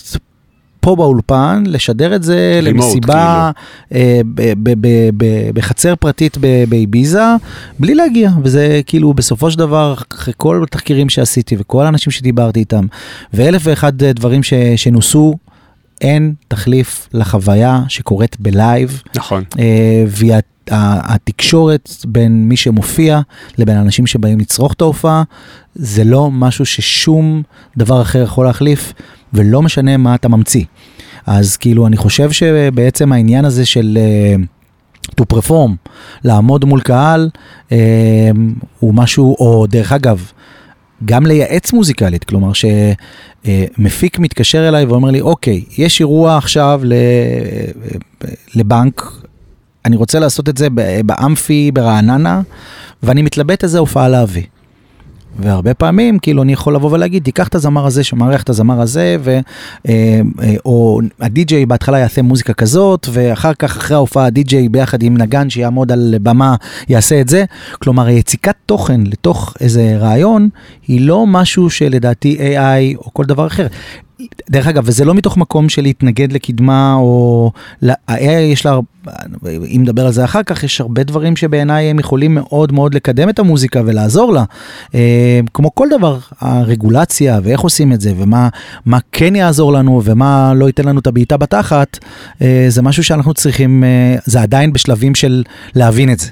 A: פה באולפן, לשדר את זה למסיבה כאילו. אה, בחצר פרטית באביזה, בלי להגיע. וזה כאילו בסופו של דבר, אחרי כל התחקירים שעשיתי וכל האנשים שדיברתי איתם, ואלף ואחד דברים ש, שנוסו, אין תחליף לחוויה שקורית בלייב.
B: נכון.
A: אה, והיא התקשורת בין מי שמופיע לבין אנשים שבאים לצרוך את ההופעה, זה לא משהו ששום דבר אחר יכול להחליף, ולא משנה מה אתה ממציא. אז כאילו, אני חושב שבעצם העניין הזה של... uh, to perform, לעמוד מול קהל, uh, הוא משהו, או דרך אגב, גם לייעץ מוזיקלית, כלומר שמפיק uh, מתקשר אליי ואומר לי, אוקיי, יש אירוע עכשיו לבנק אני רוצה לעשות את זה באמפי ברעננה, ואני מתלבט איזה הופעה להביא. והרבה פעמים, כאילו, אני יכול לבוא ולהגיד, תיקח את הזמר הזה שמארח את הזמר הזה, ו, אה, אה, או הדי-ג'יי בהתחלה יעשה מוזיקה כזאת, ואחר כך, אחרי ההופעה, הדי-ג'יי ביחד עם נגן שיעמוד על במה, יעשה את זה. כלומר, יציקת תוכן לתוך איזה רעיון, היא לא משהו שלדעתי AI או כל דבר אחר. דרך אגב, וזה לא מתוך מקום של להתנגד לקדמה, או... ה-AI יש לה, אם נדבר על זה אחר כך, יש הרבה דברים שבעיניי הם יכולים מאוד מאוד לקדם את המוזיקה ולעזור לה. אה, כמו כל דבר, הרגולציה ואיך עושים את זה, ומה כן יעזור לנו ומה לא ייתן לנו את הבעיטה בתחת, אה, זה משהו שאנחנו צריכים, אה, זה עדיין בשלבים של להבין את זה.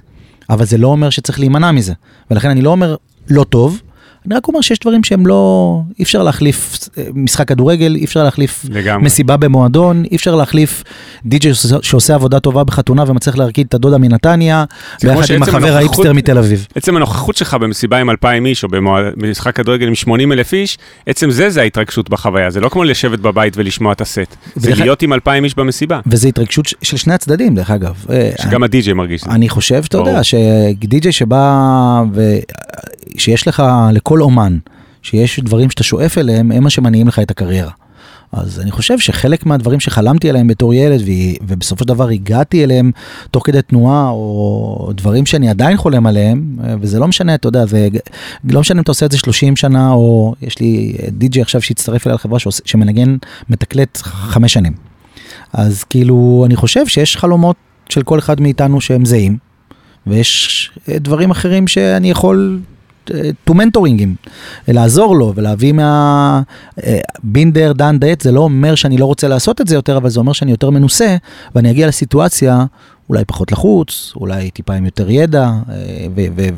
A: אבל זה לא אומר שצריך להימנע מזה. ולכן אני לא אומר לא טוב, אני רק אומר שיש דברים שהם לא, אי אפשר להחליף אה, משחק כדורגל, אי אפשר להחליף לגמרי. מסיבה במועדון, אי אפשר להחליף דיג'י שעושה עבודה טובה בחתונה ומצליח להרקיד את הדודה מנתניה, ביחד עם החבר האיפסטר מתל אביב.
B: עצם הנוכחות שלך במסיבה עם 2,000 איש, או במשחק כדורגל עם 80 אלף איש, עצם זה זה ההתרגשות בחוויה, זה לא כמו לשבת בבית ולשמוע את הסט, זה להיות עם 2,000 איש במסיבה.
A: וזה התרגשות של שני הצדדים, דרך אגב.
B: אה, שגם הדיג'י מרגיש.
A: אני חושב, אתה יודע, שדיג'י שבא, שיש לך, לכל אומן, שיש דברים שאתה שואף אליהם, הם מה שמניעים לך את הקריירה. אז אני חושב שחלק מהדברים שחלמתי עליהם בתור ילד, ובסופו של דבר הגעתי אליהם תוך כדי תנועה, או דברים שאני עדיין חולם עליהם, וזה לא משנה, אתה יודע, זה לא משנה אם אתה עושה את זה 30 שנה, או יש לי די.ג'י עכשיו שהצטרף אליי לחברה שעוש, שמנגן, מתקלט חמש שנים. אז כאילו, אני חושב שיש חלומות של כל אחד מאיתנו שהם זהים, ויש דברים אחרים שאני יכול to mentoringים, לעזור לו ולהביא מה... בינדר, דן דייט, זה לא אומר שאני לא רוצה לעשות את זה יותר, אבל זה אומר שאני יותר מנוסה, ואני אגיע לסיטואציה אולי פחות לחוץ, אולי טיפה עם יותר ידע, אה,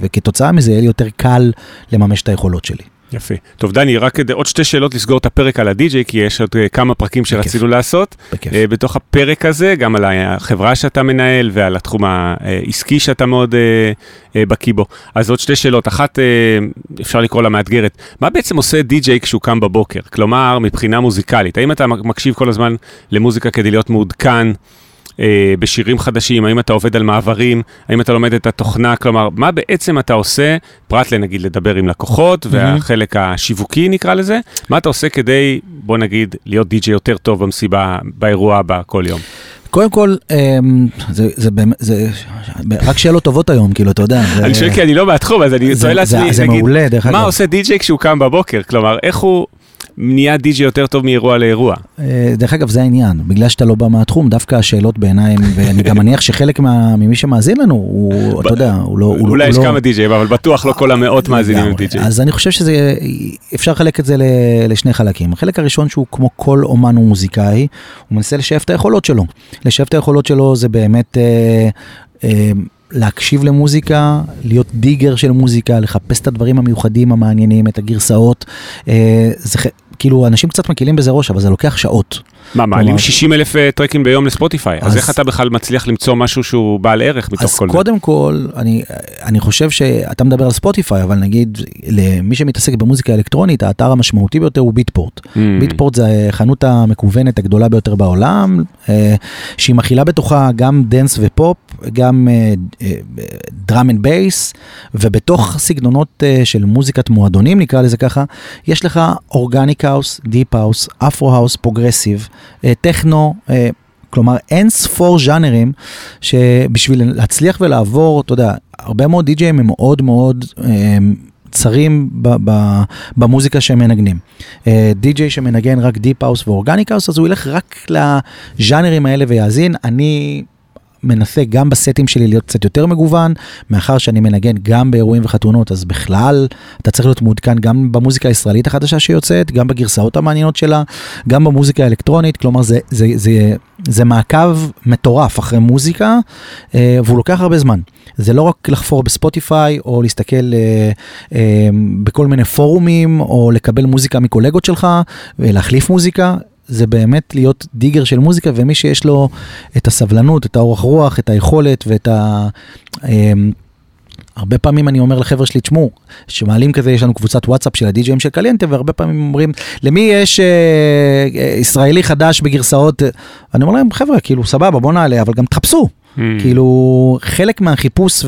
A: וכתוצאה מזה יהיה לי יותר קל לממש את היכולות שלי.
B: יפה. טוב, דני, רק עוד שתי שאלות לסגור את הפרק על הדי-ג'יי, כי יש עוד אה, כמה פרקים שרצינו לעשות. בכיף. אה, בתוך הפרק הזה, גם על החברה שאתה מנהל ועל התחום העסקי שאתה מאוד אה, בקיא בו. אז עוד שתי שאלות. אחת, אפשר לקרוא לה מאתגרת. מה בעצם עושה די-ג'יי כשהוא קם בבוקר? כלומר, מבחינה מוזיקלית, האם אתה מקשיב כל הזמן למוזיקה כדי להיות מעודכן? אה, בשירים חדשים, האם אתה עובד על מעברים, האם אתה לומד את התוכנה, כלומר, מה בעצם אתה עושה, פרט לנגיד לדבר עם לקוחות והחלק השיווקי נקרא לזה, מה אתה עושה כדי, בוא נגיד, להיות די.ג'יי יותר טוב במסיבה, באירוע הבא כל יום?
A: קודם כל, אמ, זה, זה באמת, זה רק שאלות טובות היום, כאילו, אתה יודע. זה-
B: אני שואל כי אני לא מהתחום, אז אני
A: זה-
B: שואל
A: זה-
B: לעצמי,
A: זה
B: נגיד,
A: מעולה, דרך
B: מה. עושה די.ג'יי כשהוא קם בבוקר? כלומר, איך הוא נהיה די.ג'יי יותר טוב מאירוע לאירוע?
A: אה, דרך אגב, זה העניין, בגלל שאתה לא בא מהתחום, דווקא השאלות בעיניי, ואני גם מניח שחלק ממי שמאזין לנו, הוא, אתה יודע, הוא לא... הוא
B: אולי יש
A: לא-
B: כמה די.ג'יי, אבל בטוח לא כל המאות מאזינים הם. די.ג'יי.
A: אז אני חושב שזה, אפשר לחלק את זה לשני חלקים. החלק הראשון שהוא כמו כל אומן ומוזיקאי, הוא מנסה לשאף את היכולות שלו. לשאף את היכולות שלו זה באמת אה, אה, להקשיב למוזיקה, להיות דיגר של מוזיקה, לחפש את הדברים המיוחדים, המעניינים, את הגרסאות. אה, זה כאילו, אנשים קצת מקלים בזה ראש, אבל זה לוקח שעות.
B: מה, מעלים
A: כלומר-
B: 60 אלף אה, טרקים ביום לספוטיפיי, אז
A: אז-
B: איך אתה בכלל מצליח למצוא משהו שהוא בעל ערך מתוך
A: אז
B: כל זה?
A: קודם כל, אני, אני חושב שאתה מדבר על ספוטיפיי, אבל נגיד, למי שמתעסק במוזיקה אלקטרונית, האתר המשמעותי ביותר הוא ביטפורט.
B: Mm.
A: ביטפורט זה החנות המקוונת הגדולה ביותר בעולם, אה, שהיא מכילה בתוכה גם dance ופופ, גם drum and bass, ובתוך סגנונות אה, של מוזיקת מועדונים, נקרא לזה ככה, יש לך organic house, deep house, afro house, progressive, טכנו. כלומר, אין ספור ז'אנרים שבשביל להצליח ולעבור, אתה יודע, הרבה מאוד די-ג'אים הם מאוד מאוד אה, צרים ב- ב- במוזיקה שהם מנגנים. אה, די-ג'יי שמנגן רק deep house ו organic house, אז הוא ילך רק לז'אנרים האלה ויאזין. אני מנסה גם בסטים שלי להיות קצת יותר מגוון, מאחר שאני מנגן גם באירועים וחתונות, אז בכלל אתה צריך להיות מעודכן גם במוזיקה הישראלית החדשה שיוצאת, גם בגרסאות המעניינות שלה, גם במוזיקה האלקטרונית, כלומר זה, זה, זה, זה מעקב מטורף אחרי מוזיקה, אה, והוא לוקח הרבה זמן. זה לא רק לחפור בספוטיפיי, או להסתכל אה, אה, בכל מיני פורומים, או לקבל מוזיקה מקולגות שלך, ולהחליף מוזיקה. זה באמת להיות דיגר של מוזיקה, ומי שיש לו את הסבלנות, את האורך רוח, את היכולת ואת ה... אמ, הרבה פעמים אני אומר לחבר'ה שלי, תשמעו, שמעלים כזה, יש לנו קבוצת וואטסאפ של הדי-ג'ים של קליינטה, והרבה פעמים אומרים, למי יש אה, אה, ישראלי חדש בגרסאות? אני אומר להם, חבר'ה, כאילו, סבבה, בוא נעלה, אבל גם תחפשו.
B: Mm.
A: כאילו, חלק מהחיפוש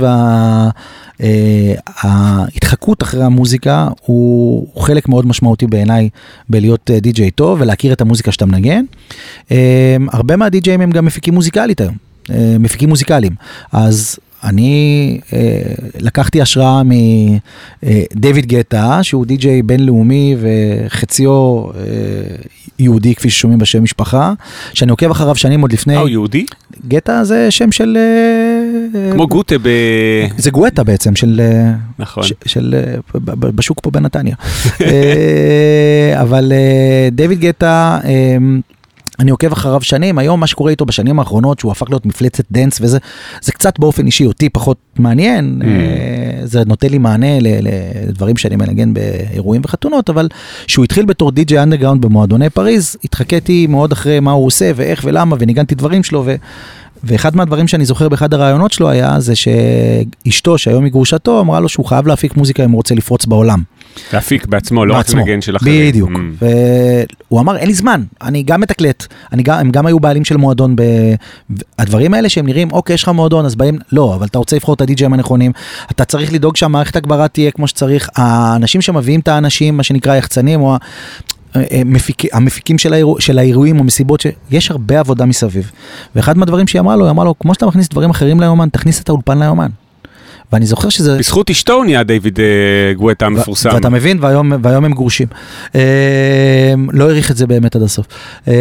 A: וההתחקות אחרי המוזיקה הוא הוא חלק מאוד משמעותי בעיניי בלהיות אה, די-ג'יי טוב ולהכיר את המוזיקה שאתה מנגן. אה, הרבה מהדי-ג'יים הם גם מפיקים מוזיקלית היום, אה, מפיקים מוזיקליים. אז אני אה, לקחתי השראה מדייוויד גטה, שהוא די-ג'יי בינלאומי וחציו אה, יהודי, כפי ששומעים בשם משפחה, שאני עוקב אחריו שנים עוד לפני.
B: אה, הוא יהודי?
A: גטה זה שם של... אה,
B: כמו גוטה ב...
A: זה גואטה בעצם, של... אה,
B: נכון.
A: ש- של... אה, בשוק פה בנתניה. אה, אבל אה, דיוויד גטה, אה, אני עוקב אחריו שנים, היום מה שקורה איתו בשנים האחרונות, שהוא הפך להיות מפלצת dance וזה, זה קצת באופן אישי אותי פחות מעניין,
B: Mm.
A: אה, זה נותן לי מענה לדברים שאני מנגן באירועים וחתונות, אבל שהוא התחיל בתור די.ג'יי אנדרגראונד במועדוני פריז, התחקיתי מאוד אחרי מה הוא עושה ואיך ולמה, וניגנתי דברים שלו, ו... ואחד מהדברים שאני זוכר באחד הראיונות שלו היה זה שאשתו, שהיום היא גרושתו, אמרה לו שהוא חייב להפיק מוזיקה אם הוא רוצה לפרוץ בעולם.
B: להפיק בעצמו, לא רק
A: בעצמו.
B: לנגן של אחרים.
A: בדיוק.
B: Mm.
A: והוא אמר, אין לי זמן, אני גם מתקלט, אני גם, הם גם היו בעלים של מועדון, ב... הדברים האלה שהם נראים, אוקיי, יש לך מועדון, אז באים, לא, אבל אתה רוצה לבחור את הדי-ג'ים הנכונים, אתה צריך לדאוג שהמערכת הגברה תהיה כמו שצריך, האנשים שמביאים את האנשים, מה שנקרא יחצנים, או המפיק, המפיקים של, האירוע, של האירועים או מסיבות, ש... יש הרבה עבודה מסביב. ואחד מהדברים שהיא אמרה לו, היא אמרה לו, כמו שאתה מכניס דברים אחרים ליומן, תכניס את האולפן ליומן. ואני זוכר שזה...
B: בזכות אשתו הוא נהיה דיוויד אה, גואטה המפורסם.
A: ואתה מבין, והיום, והיום הם גרושים. אה, לא העריך את זה באמת עד הסוף. אה,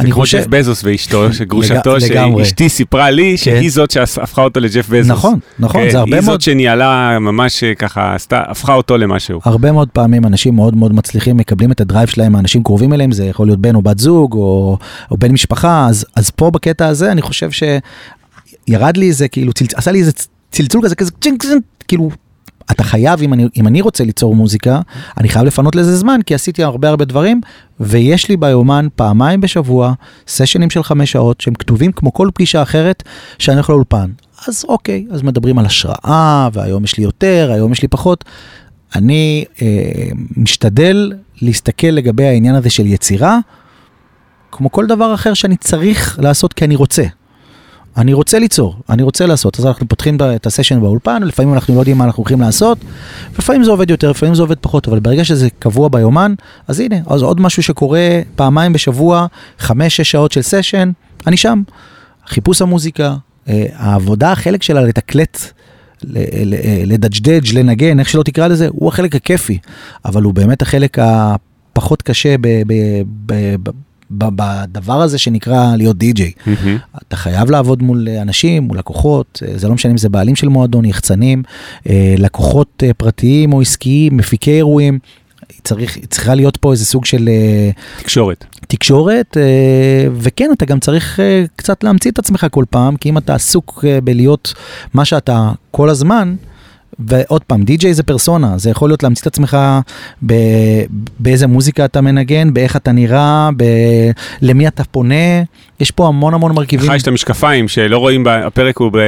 B: זה כמו
A: חושב...
B: ג'ף בזוס ואשתו, שגרושתו,
A: לג-.
B: שאשתי סיפרה לי שהיא זאת שהפכה אותו לג'ף בזוס.
A: נכון, נכון,
B: כן,
A: זה הרבה
B: היא
A: מאוד...
B: זאת שניהלה ממש אה, ככה, עשתה, הפכה אותו למשהו.
A: הרבה מאוד פעמים אנשים מאוד מאוד מצליחים מקבלים את ה drive שלהם האנשים קרובים אליהם זה יכול להיות בן או בת זוג או, או בן משפחה אז אז פה בקטע הזה אני חושב שירד לי איזה כאילו צל... עשה לי איזה צלצול כזה כזה צ'ינק צ'ינק כאילו. אתה חייב אם אני אם אני רוצה ליצור מוזיקה אני חייב לפנות לזה זמן כי עשיתי הרבה הרבה דברים ויש לי ביומן פעמיים בשבוע סשנים של חמש שעות שהם כתובים כמו כל פגישה אחרת שאני הולך לאולפן אז אוקיי אז מדברים על השראה והיום יש לי יותר היום יש לי פחות אני אה, משתדל להסתכל לגבי העניין הזה של יצירה, כמו כל דבר אחר שאני צריך לעשות כי אני רוצה. אני רוצה ליצור, אני רוצה לעשות, אז אנחנו פותחים את הסשן באולפן, לפעמים אנחנו לא יודעים מה אנחנו הולכים לעשות, לפעמים זה עובד יותר, לפעמים זה עובד פחות, אבל ברגע שזה קבוע ביומן, אז הנה, אז עוד משהו שקורה פעמיים בשבוע, חמש-שש שעות של סשן, אני שם. חיפוש המוזיקה, אה, העבודה, החלק שלה לתקלט, ל- לדג'דג', לנגן, איך שלא תקרא לזה, הוא החלק הכיפי, אבל הוא באמת החלק הפחות קשה ב- ב- ב- ב- בדבר הזה שנקרא להיות די-ג'יי.
B: מהמם.
A: אתה חייב לעבוד מול אנשים, מול לקוחות, אה, זה לא משנה אם זה בעלים של מועדון, יחצנים, אה, לקוחות אה, פרטיים או עסקיים, מפיקי אירועים. צריך, צריכה להיות פה איזה סוג של
B: תקשורת.
A: תקשורת, וכן, אתה גם צריך קצת להמציא את עצמך כל פעם, כי אם אתה עסוק בלהיות מה שאתה כל הזמן, ועוד פעם, די-ג'יי זה פרסונה, זה יכול להיות להמציא את עצמך ב, באיזה מוזיקה אתה מנגן, באיך אתה נראה, ב, למי אתה פונה, יש פה המון המון מרכיבים.
B: לך יש את המשקפיים שלא רואים, הפרק הוא ב...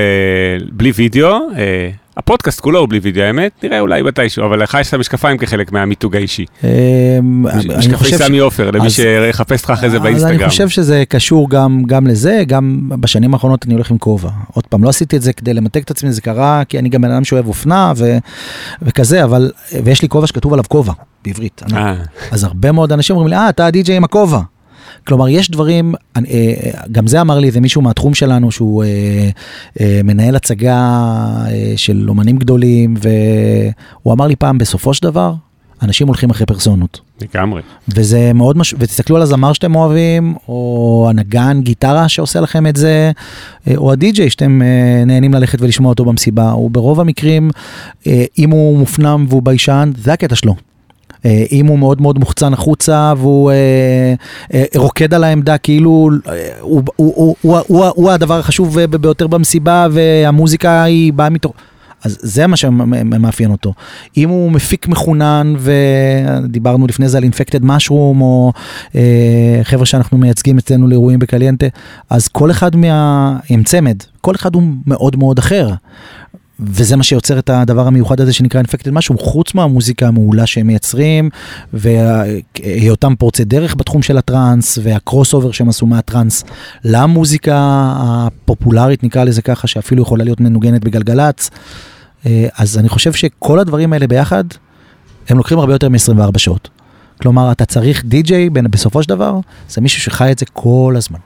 B: בלי וידאו, אה, הפודקאסט כולו הוא בלי וידאו, האמת, נראה אולי מתישהו, אבל לך יש את המשקפיים כחלק מהמיתוג האישי.
A: אני
B: משקפי סמי עופר, למי
A: אז-
B: שיחפש אותך אחרי זה
A: אז
B: באינסטגרם.
A: אני חושב שזה קשור גם, לזה, גם בשנים האחרונות אני הולך עם כובע. עוד פעם, לא עשיתי את זה כדי למתג את עצמי, זה קרה כי אני גם בן אדם שאוהב אופנה וכזה, אבל, ויש לי כובע שכתוב עליו כובע, בעברית.
B: אה,
A: אז הרבה מאוד אנשים אומרים לי, אה, אתה הדי-ג'יי עם הכובע. כלומר, יש דברים, אה, גם זה אמר לי איזה מישהו מהתחום שלנו, שהוא אה, אה, מנהל הצגה של אומנים גדולים, והוא אמר לי פעם, בסופו של דבר, אנשים הולכים אחרי פרסונות.
B: לגמרי.
A: וזה מאוד מש... ותסתכלו על הזמר שאתם אוהבים, או הנגן גיטרה שעושה לכם את זה, או הדי-ג'יי שאתם נהנים ללכת ולשמוע אותו במסיבה, הוא ברוב המקרים, אם הוא מופנם והוא ביישן, זה הקטע שלו. אה, אם הוא מאוד מאוד מוחצן החוצה והוא אה, אה, רוקד על העמדה כאילו הוא, הדבר החשוב ביותר במסיבה והמוזיקה היא באה מתוך... אז זה מה שמאפיין אותו. אם הוא מפיק מחונן, ודיברנו לפני זה על Infected Mushroom, או אה, חבר'ה שאנחנו מייצגים אצלנו לאירועים בקליינטה, אז כל אחד מה... עם צמד, כל אחד הוא מאוד מאוד אחר. וזה מה שיוצר את הדבר המיוחד הזה שנקרא Infected Mushroom, חוץ מהמוזיקה המעולה שהם מייצרים, והיותם פורצי דרך בתחום של הטראנס, וה crossover שהם עשו מהטראנס למוזיקה הפופולרית, נקרא לזה ככה, שאפילו יכולה להיות מנוגנת בגלגלצ. אה, אז אני חושב שכל הדברים האלה ביחד, הם לוקחים הרבה יותר מ-24 שעות. כלומר, אתה צריך די-ג'יי, בסופו של דבר, זה מישהו שחי את זה כל הזמן.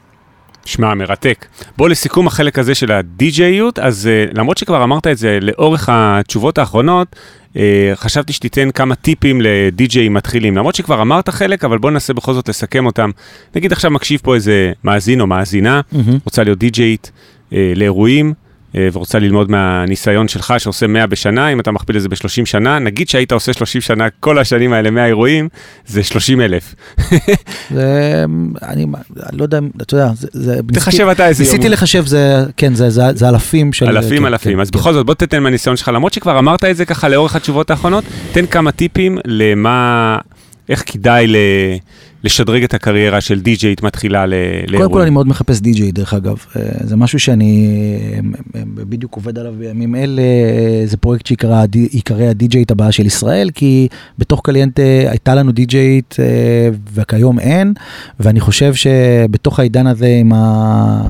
B: שמע, מרתק. בוא לסיכום החלק הזה של הדי-ג'איות, אז uh, למרות שכבר אמרת את זה לאורך התשובות האחרונות, uh, חשבתי שתיתן כמה טיפים לדי-ג'אים מתחילים. למרות שכבר אמרת חלק, אבל בוא ננסה בכל זאת לסכם אותם. נגיד עכשיו מקשיב פה איזה מאזין או מאזינה, רוצה להיות די-ג'אית uh, לאירועים. אה, ורוצה ללמוד מהניסיון שלך שעושה 100 בשנה, אם אתה מכפיל את זה ב-30 שנה, נגיד שהיית עושה 30 שנה כל השנים האלה 100 אירועים, זה 30 אלף.
A: זה, אני, לא יודע, אתה יודע, זה, זה
B: תחשב אתה איזה יום.
A: ניסיתי לחשב, זה, כן, זה, זה, זה אלפים של...
B: אלפים
A: כן,
B: אלפים,
A: כן,
B: אז
A: כן.
B: בכל זאת בוא תתן מהניסיון שלך, למרות שכבר אמרת את זה ככה לאורך התשובות האחרונות, תן כמה טיפים למה, איך כדאי ל... לשדרג את הקריירה של די-ג'יית מתחילה לאירועים.
A: קודם כל אני מאוד מחפש די-ג'יי דרך אגב, אה, זה משהו שאני בדיוק עובד עליו בימים אלה, אה, זה פרויקט שיקרא הדי- ייקרא הדי-ג'יית הבאה של ישראל, כי בתוך קליינטה הייתה לנו די-ג'יית אה, וכיום אין, ואני חושב שבתוך העידן הזה עם ה...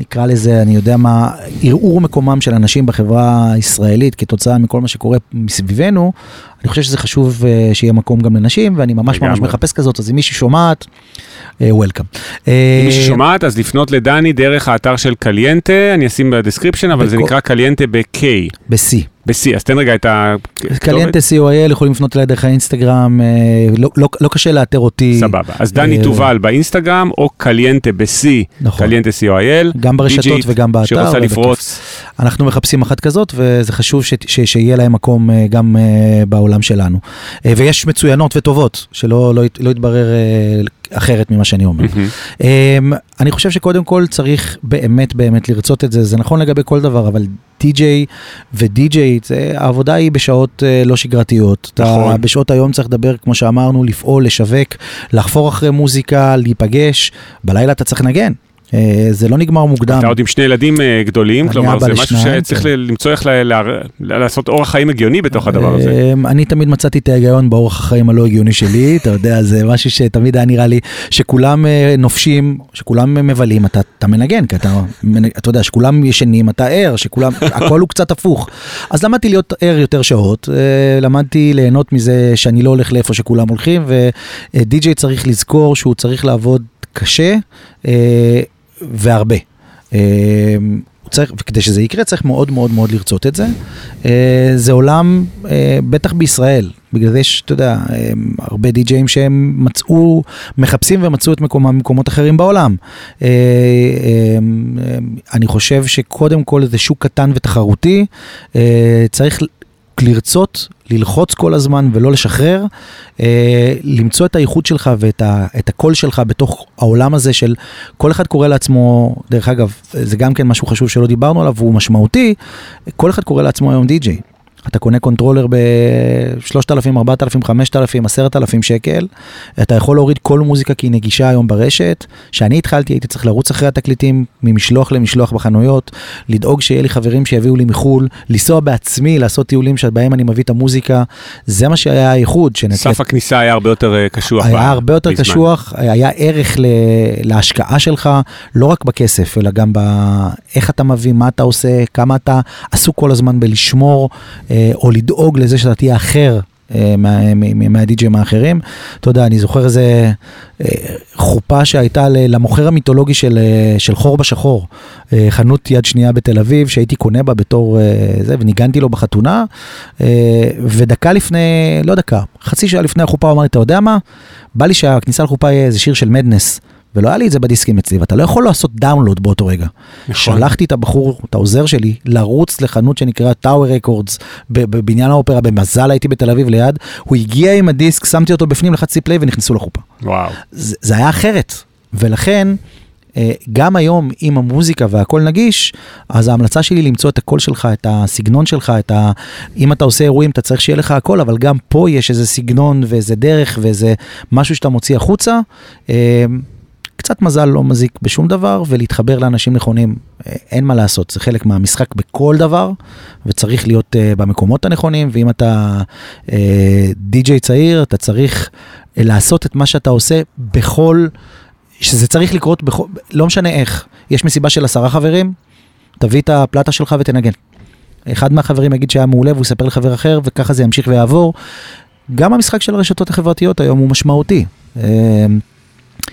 A: נקרא לזה, אני יודע מה, ערעור מקומם של אנשים בחברה הישראלית כתוצאה מכל מה שקורה מסביבנו, אני חושב שזה חשוב אה, שיהיה מקום גם לנשים, ואני ממש ממש. מחפש כזאת, אז אם מישהי שומעת, welcome.
B: אם מי ששומעת, אז לפנות לדני דרך האתר של קליינטה, אני אשים ב description, אבל זה נקרא קליינטה ב-K,
A: ב-C.
B: ב-C, אז תן רגע את ה...
A: קליינטה co.il יכולים לפנות אליי דרך האינסטגרם, אה, לא- לא לא קשה לאתר אותי.
B: סבבה. אז דני
A: אה,
B: תובל באינסטגרם, או קליינטה ב-C,
A: נכון.
B: קליינטה co.il.
A: גם ברשתות וגם באתר.
B: שרוצה. לפרוץ.
A: אנחנו מחפשים אחת כזאת, וזה חשוב ש- ש- שיהיה להם מקום אה, גם אה, בעולם שלנו. אה, ויש מצוינות וטובות, שלא לא לא יתברר אה, אחרת ממה שאני אומר. אמ, אני חושב שקודם כל צריך באמת באמת לרצות את זה, זה נכון לגבי כל דבר, אבל די-ג'יי ודי-ג'יי, העבודה היא בשעות אה, לא שגרתיות.
B: נכון.
A: אתה בשעות היום צריך לדבר, כמו שאמרנו, לפעול, לשווק, לחפור אחרי מוזיקה, להיפגש, בלילה אתה צריך לנגן. אה, זה לא נגמר מוקדם.
B: אתה עוד עם שני ילדים אה, גדולים, כלומר זה משהו שצריך למצוא איך לעשות אורח חיים הגיוני בתוך הדבר הזה.
A: אני תמיד מצאתי את ההיגיון באורח החיים הלא הגיוני שלי, אתה יודע, זה משהו שתמיד היה נראה לי שכולם אה, נופשים, שכולם אה, מבלים, אתה, מנגן, כי אתה, אתה יודע, שכולם ישנים, אתה ער, שכולם, הכל הוא קצת הפוך. אז למדתי להיות ער יותר שעות, אה, למדתי ליהנות מזה שאני לא הולך לאיפה שכולם הולכים, ודי.ג'יי צריך לזכור שהוא צריך לעבוד קשה אה, והרבה. אה, צריך, וכדי שזה יקרה צריך מאוד מאוד מאוד לרצות את זה. אה, זה עולם, אה, בטח בישראל, בגלל זה יש, אתה יודע, הרבה די-ג'אים שהם מצאו, מחפשים ומצאו את מקומם במקומות אחרים בעולם. אני חושב שקודם כל זה שוק קטן ותחרותי, צריך לרצות, ללחוץ כל הזמן ולא לשחרר, אה, למצוא את האיכות שלך ואת ה, את הקול שלך בתוך העולם הזה של כל אחד קורא לעצמו, דרך אגב, זה גם כן משהו חשוב שלא דיברנו עליו, והוא משמעותי, כל אחד קורא לעצמו היום די-ג'יי. אתה קונה controller ב-3,000, 4,000, 5,000, 10,000 שקל, אתה יכול להוריד כל מוזיקה כי היא נגישה היום ברשת. כשאני התחלתי הייתי צריך לרוץ אחרי התקליטים ממשלוח למשלוח בחנויות, לדאוג שיהיה לי חברים שיביאו לי מחו"ל, לנסוע בעצמי, לעשות טיולים שבהם אני מביא את המוזיקה, זה מה שהיה הייחוד. שנקלט-
B: סף הכניסה היה הרבה יותר אה, קשוח.
A: היה הרבה יותר
B: בזמן.
A: קשוח, היה ערך ל- להשקעה שלך, לא רק בכסף, אלא גם באיך אתה מביא, מה אתה עושה, כמה אתה עסוק כל הזמן בלשמור או לדאוג לזה שאתה תהיה אחר. אה, מ- מהדי-ג'ים האחרים. אתה יודע, אני זוכר איזה אה, חופה שהייתה למוכר המיתולוגי של, אה, של חור בשחור, אה, חנות יד שנייה בתל אביב, שהייתי קונה בה בתור אה, זה, וניגנתי לו בחתונה, אה, ודקה לפני, לא דקה, חצי שעה לפני החופה הוא אמר לי, אתה יודע מה? בא לי שהכניסה לחופה יהיה איזה שיר של מדנס. ולא היה לי את זה בדיסקים אצלי, ואתה לא יכול לעשות דאונלוד באותו רגע.
B: נכון.
A: שלחתי את הבחור, את העוזר שלי, לרוץ לחנות שנקרא טאוור רקורדס בבניין האופרה, במזל הייתי בתל אביב ליד, הוא הגיע עם הדיסק, שמתי אותו בפנים, לחצתי פליי ונכנסו לחופה.
B: וואו.
A: זה, זה היה אחרת, ולכן אה, גם היום עם המוזיקה והכל נגיש, אז ההמלצה שלי למצוא את הקול שלך, את הסגנון שלך, את ה... אם אתה עושה אירועים אתה צריך שיהיה לך הכל, אבל גם פה יש איזה סגנון ואיזה דרך ואיזה משהו שאתה מוציא החוצה. אה, קצת מזל לא מזיק בשום דבר, ולהתחבר לאנשים נכונים, אה, אין מה לעשות, זה חלק מהמשחק בכל דבר, וצריך להיות uh, במקומות הנכונים, ואם אתה uh, די-ג'יי צעיר, אתה צריך uh, לעשות את מה שאתה עושה בכל, שזה צריך לקרות בכל, לא משנה איך. יש מסיבה של עשרה חברים, תביא את הפלטה שלך ותנגן. אחד מהחברים יגיד שהיה מעולה והוא יספר לחבר אחר, וככה זה ימשיך ויעבור. גם המשחק של הרשתות החברתיות היום הוא משמעותי. אה,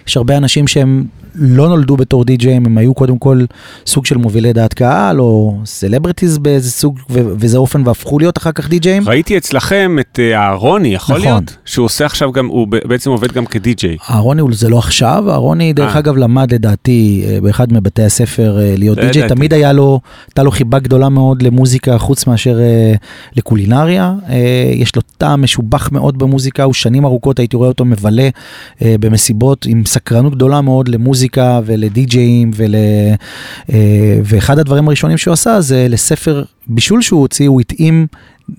A: יש הרבה אנשים שהם לא נולדו בתור די-ג'יים, הם היו קודם כל סוג של מובילי דעת קהל, או celebrities באיזה סוג ו- וזה אופן, והפכו להיות אחר כך די-ג'יים.
B: ראיתי אצלכם את אה, אהרוני, יכול
A: נכון.
B: להיות? שהוא עושה עכשיו גם, הוא בעצם עובד גם כדי-ג'יי.
A: אהרוני זה לא עכשיו, אהרוני דרך
B: אה.
A: אגב למד לדעתי אה, באחד מבתי הספר אה, להיות
B: לא
A: די-ג'יי,
B: ידעתי.
A: תמיד היה לו, הייתה לו חיבה גדולה מאוד למוזיקה חוץ מאשר לקולינריה, יש לו טעם משובח מאוד במוזיקה, הוא שנים ארוכות הייתי רואה אותו מבלה במסיבות עם סקרנות גדולה מאוד למוזיקה ולדי-ג'אים ול... אה, ואחד הדברים הראשונים שהוא עשה זה לספר בישול שהוא הוציא, הוא התאים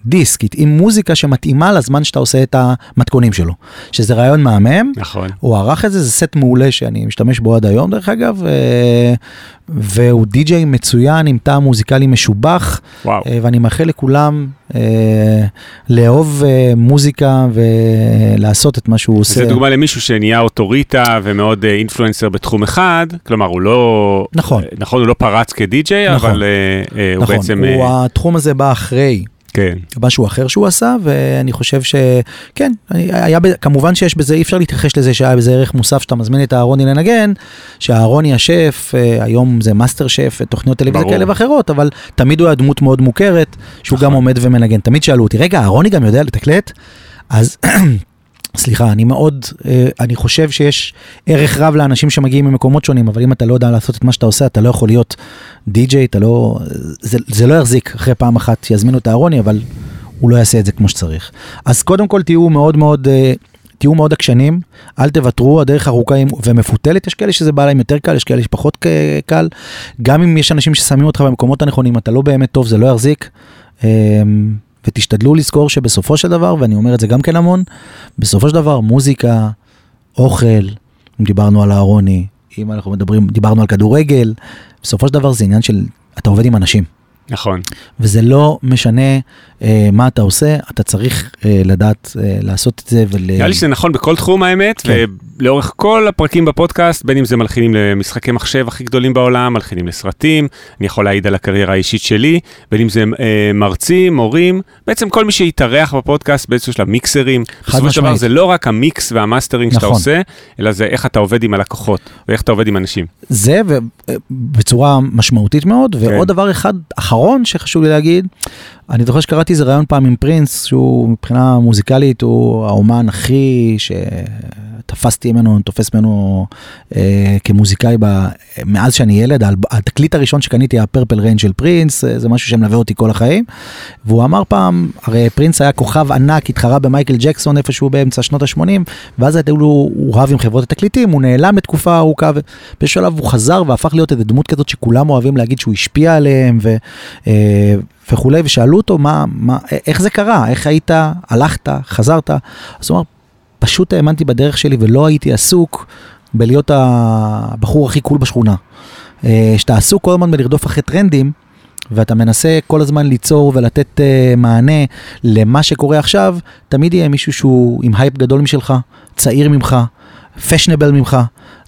A: דיסק, התאים מוזיקה שמתאימה לזמן שאתה עושה את המתכונים שלו, שזה רעיון מהמם.
B: נכון.
A: הוא ערך את זה, זה סט מעולה שאני משתמש בו עד היום דרך אגב, אה, והוא די-ג'יי מצוין עם טעם מוזיקלי משובח,
B: וואו.
A: אה, ואני מאחל לכולם אה, לאהוב אה, מוזיקה ולעשות את מה שהוא עושה.
B: זה דוגמה למישהו שנהיה אוטוריטה ומאוד אינפלואנסר בתחום אחד, כלומר הוא לא,
A: נכון.
B: נכון, הוא לא פרץ כדי-ג'יי,
A: נכון.
B: אבל אה, הוא
A: נכון,
B: בעצם,
A: הוא,
B: אה,
A: התחום הזה בא אחרי
B: כן,
A: משהו אחר שהוא עשה, ואני חושב שכן, היה, כמובן שיש בזה, אי אפשר להתכחש לזה שהיה בזה ערך מוסף שאתה מזמין את אהרוני לנגן, שאהרוני השף, אה, היום זה מאסטר שף, תוכניות טלוויזיה. כאלה ואחרות, אבל תמיד הוא היה דמות מאוד מוכרת, שהוא
B: נכון.
A: גם עומד ומנגן. תמיד שאלו אותי, רגע, אהרוני גם יודע לתקלט? אז... סליחה, אני מאוד, אה, אני חושב שיש ערך רב לאנשים שמגיעים ממקומות שונים, אבל אם אתה לא יודע לעשות את מה שאתה עושה, אתה לא יכול להיות די-ג'יי, אתה לא, זה, זה לא יחזיק אחרי פעם אחת יזמינו את אהרוני, אבל הוא לא יעשה את זה כמו שצריך. אז קודם כל תהיו מאוד מאוד, אה, תהיו מאוד עקשנים, אל תוותרו, הדרך ארוכה ומפותלת, יש כאלה שזה בא להם יותר קל, יש כאלה שפחות קל. גם אם יש אנשים ששמים אותך במקומות הנכונים, אתה לא באמת טוב, זה לא יחזיק. ותשתדלו לזכור שבסופו של דבר, ואני אומר את זה גם כן המון, בסופו של דבר מוזיקה, אוכל, אם דיברנו על אהרוני, אם אנחנו מדברים, דיברנו על כדורגל, בסופו של דבר זה עניין של, אתה עובד עם אנשים.
B: נכון.
A: וזה לא משנה אה, מה אתה עושה, אתה צריך אה, לדעת אה, לעשות את זה ול...
B: נראה לי שזה נכון בכל תחום האמת,
A: כן.
B: ולאורך כל הפרקים בפודקאסט, בין אם זה מלחינים למשחקי מחשב הכי גדולים בעולם, מלחינים לסרטים, אני יכול להעיד על הקריירה האישית שלי, בין אם זה אה, מרצים, מורים, בעצם כל מי שהתארח בפודקאסט באיזשהו שלב מיקסרים. בסופו של דבר. זה לא רק המיקס והמאסטרינג שאתה
A: נכון.
B: עושה, אלא זה איך אתה עובד עם הלקוחות, ואיך אתה עובד עם אנשים.
A: זה ובצורה משמעותית מאוד,
B: כן.
A: ועוד דבר אחד אחרון שחשוב לי להגיד, אני זוכר שקראתי איזה ראיון פעם עם פרינס, שהוא מבחינה מוזיקלית הוא האומן הכי שתפסתי ממנו, תופס ממנו אה, כמוזיקאי ב... מאז שאני ילד, התקליט הראשון שקניתי היה פרפל ריין של פרינס, אה, זה משהו שמלווה אותי כל החיים, והוא אמר פעם, הרי פרינס היה כוכב ענק, התחרה במייקל ג'קסון איפשהו באמצע שנות ה-80, ואז היו לו, הוא רב עם חברות התקליטים, הוא נעלם לתקופה ארוכה, ובאיזשהו שלב הוא חזר והפך להיות איזה דמות כזאת שכולם אוהבים להגיד שהוא השפיע עליהם ו, אה, וכולי, ושאלו אותו מה, מה, איך זה קרה, איך היית, הלכת, חזרת, אז הוא אמר, פשוט האמנתי בדרך שלי ולא הייתי עסוק בלהיות הבחור הכי קול בשכונה. אה, שאתה עסוק כל הזמן בלרדוף אחרי טרנדים, ואתה מנסה כל הזמן ליצור ולתת uh, מענה למה שקורה עכשיו, תמיד יהיה מישהו שהוא עם הייפ גדול משלך, צעיר ממך, fashionable ממך.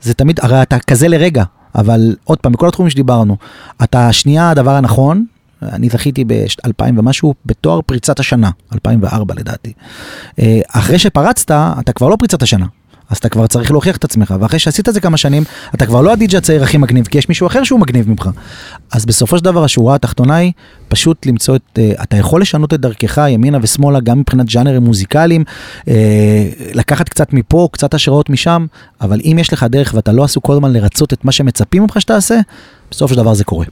A: זה תמיד, הרי אתה כזה לרגע, אבל עוד פעם, בכל התחומים שדיברנו, אתה שנייה הדבר הנכון, אני זכיתי ב-2000 ומשהו בתואר פריצת השנה, 2004 לדעתי. אה, אחרי שפרצת, אתה כבר לא פריצת השנה. אז אתה כבר צריך להוכיח את עצמך, ואחרי שעשית את זה כמה שנים, אתה כבר לא הדיג'י הצעיר הכי מגניב, כי יש מישהו אחר שהוא מגניב ממך. אז בסופו של דבר השורה התחתונה היא פשוט למצוא את, uh, אתה יכול לשנות את דרכך ימינה ושמאלה גם מבחינת ז'אנרים מוזיקליים, uh, לקחת קצת מפה, קצת השראות משם, אבל אם יש לך דרך ואתה לא עסוק כל הזמן לרצות את מה שמצפים ממך שתעשה, בסופו של דבר זה קורה.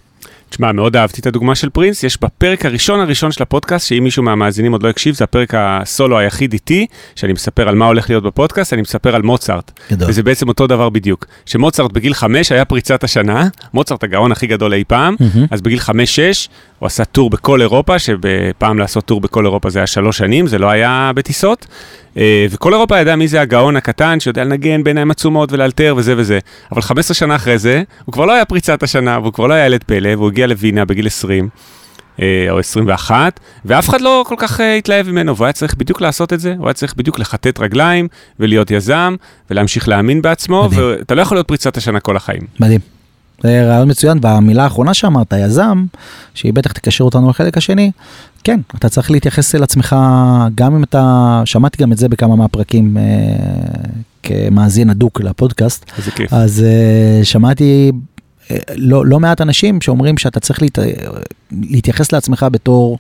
B: תשמע, מאוד אהבתי את הדוגמה של פרינס, יש בפרק הראשון הראשון של הפודקאסט, שאם מישהו מהמאזינים עוד לא הקשיב, זה הפרק הסולו היחיד איתי, שאני מספר על מה הולך להיות בפודקאסט, אני מספר על מוצרט.
A: גדול.
B: וזה בעצם אותו דבר בדיוק. שמוצרט בגיל חמש היה פריצת השנה, מוצרט הגאון הכי גדול אי פעם,
A: מהמם.
B: אז בגיל חמש-שש הוא עשה טור בכל אירופה, שבפעם לעשות טור בכל אירופה זה היה שלוש שנים, זה לא היה בטיסות. אה, וכל אירופה ידעה מי זה הגאון הקטן שיודע לנגן בעיניים עצומות ולאלתר וזה וזה. אבל 15 שנה אחרי זה, הוא כבר לא היה פריצת השנה, והוא כבר לא היה ילד פלא, והוא הגיע לווינה בגיל 20. אה, או 21, ואף אחד לא כל כך אה, התלהב ממנו, והוא היה צריך בדיוק לעשות את זה, הוא היה צריך בדיוק לכתת רגליים ולהיות יזם ולהמשיך להאמין בעצמו,
A: מדהים.
B: ואתה לא יכול להיות פריצת השנה כל החיים.
A: מדהים. זה רעיון מצוין, והמילה האחרונה שאמרת, יזם, שהיא בטח תקשר אותנו לחלק השני, כן, אתה צריך להתייחס אל עצמך, גם אם אתה, שמעתי גם את זה בכמה מהפרקים אה, כמאזין הדוק לפודקאסט,
B: איזה כיף.
A: אז אה, שמעתי לא, לא מעט אנשים שאומרים שאתה צריך להת, להתייחס לעצמך בתור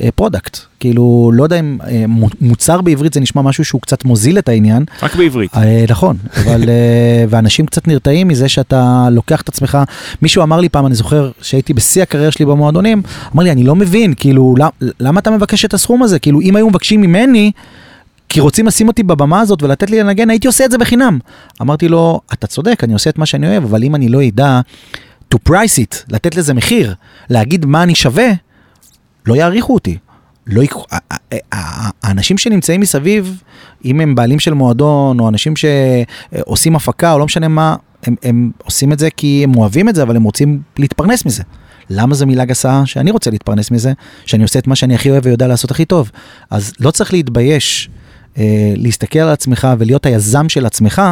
A: אה, product. כאילו, לא יודע אם אה, מו- מוצר בעברית זה נשמע משהו שהוא קצת מוזיל את העניין,
B: רק בעברית.
A: אה, נכון, אבל אה, ואנשים קצת נרתעים מזה שאתה לוקח את עצמך, מישהו אמר לי פעם, אני זוכר שהייתי בשיא הקריירה שלי במועדונים, אמר לי, אני לא מבין, כאילו, למ- למה אתה מבקש את הסכום הזה? כאילו, אם היו מבקשים ממני, כי רוצים לשים אותי בבמה הזאת ולתת לי לנגן, הייתי עושה את זה בחינם. אמרתי לו, אתה צודק, אני עושה את מה שאני אוהב, אבל אם אני לא אדע to price it, לתת לזה מחיר, להגיד מה אני שווה, לא יעריכו אותי. לא ה- האנשים שנמצאים מסביב, אם הם בעלים של מועדון, או אנשים שעושים הפקה, או לא משנה מה, הם, הם עושים את זה כי הם אוהבים את זה, אבל הם רוצים להתפרנס מזה. למה זו מילה גסה שאני רוצה להתפרנס מזה, שאני עושה את מה שאני הכי אוהב ויודע לעשות הכי טוב. אז לא צריך להתבייש להסתכל על עצמך ולהיות היזם של עצמך,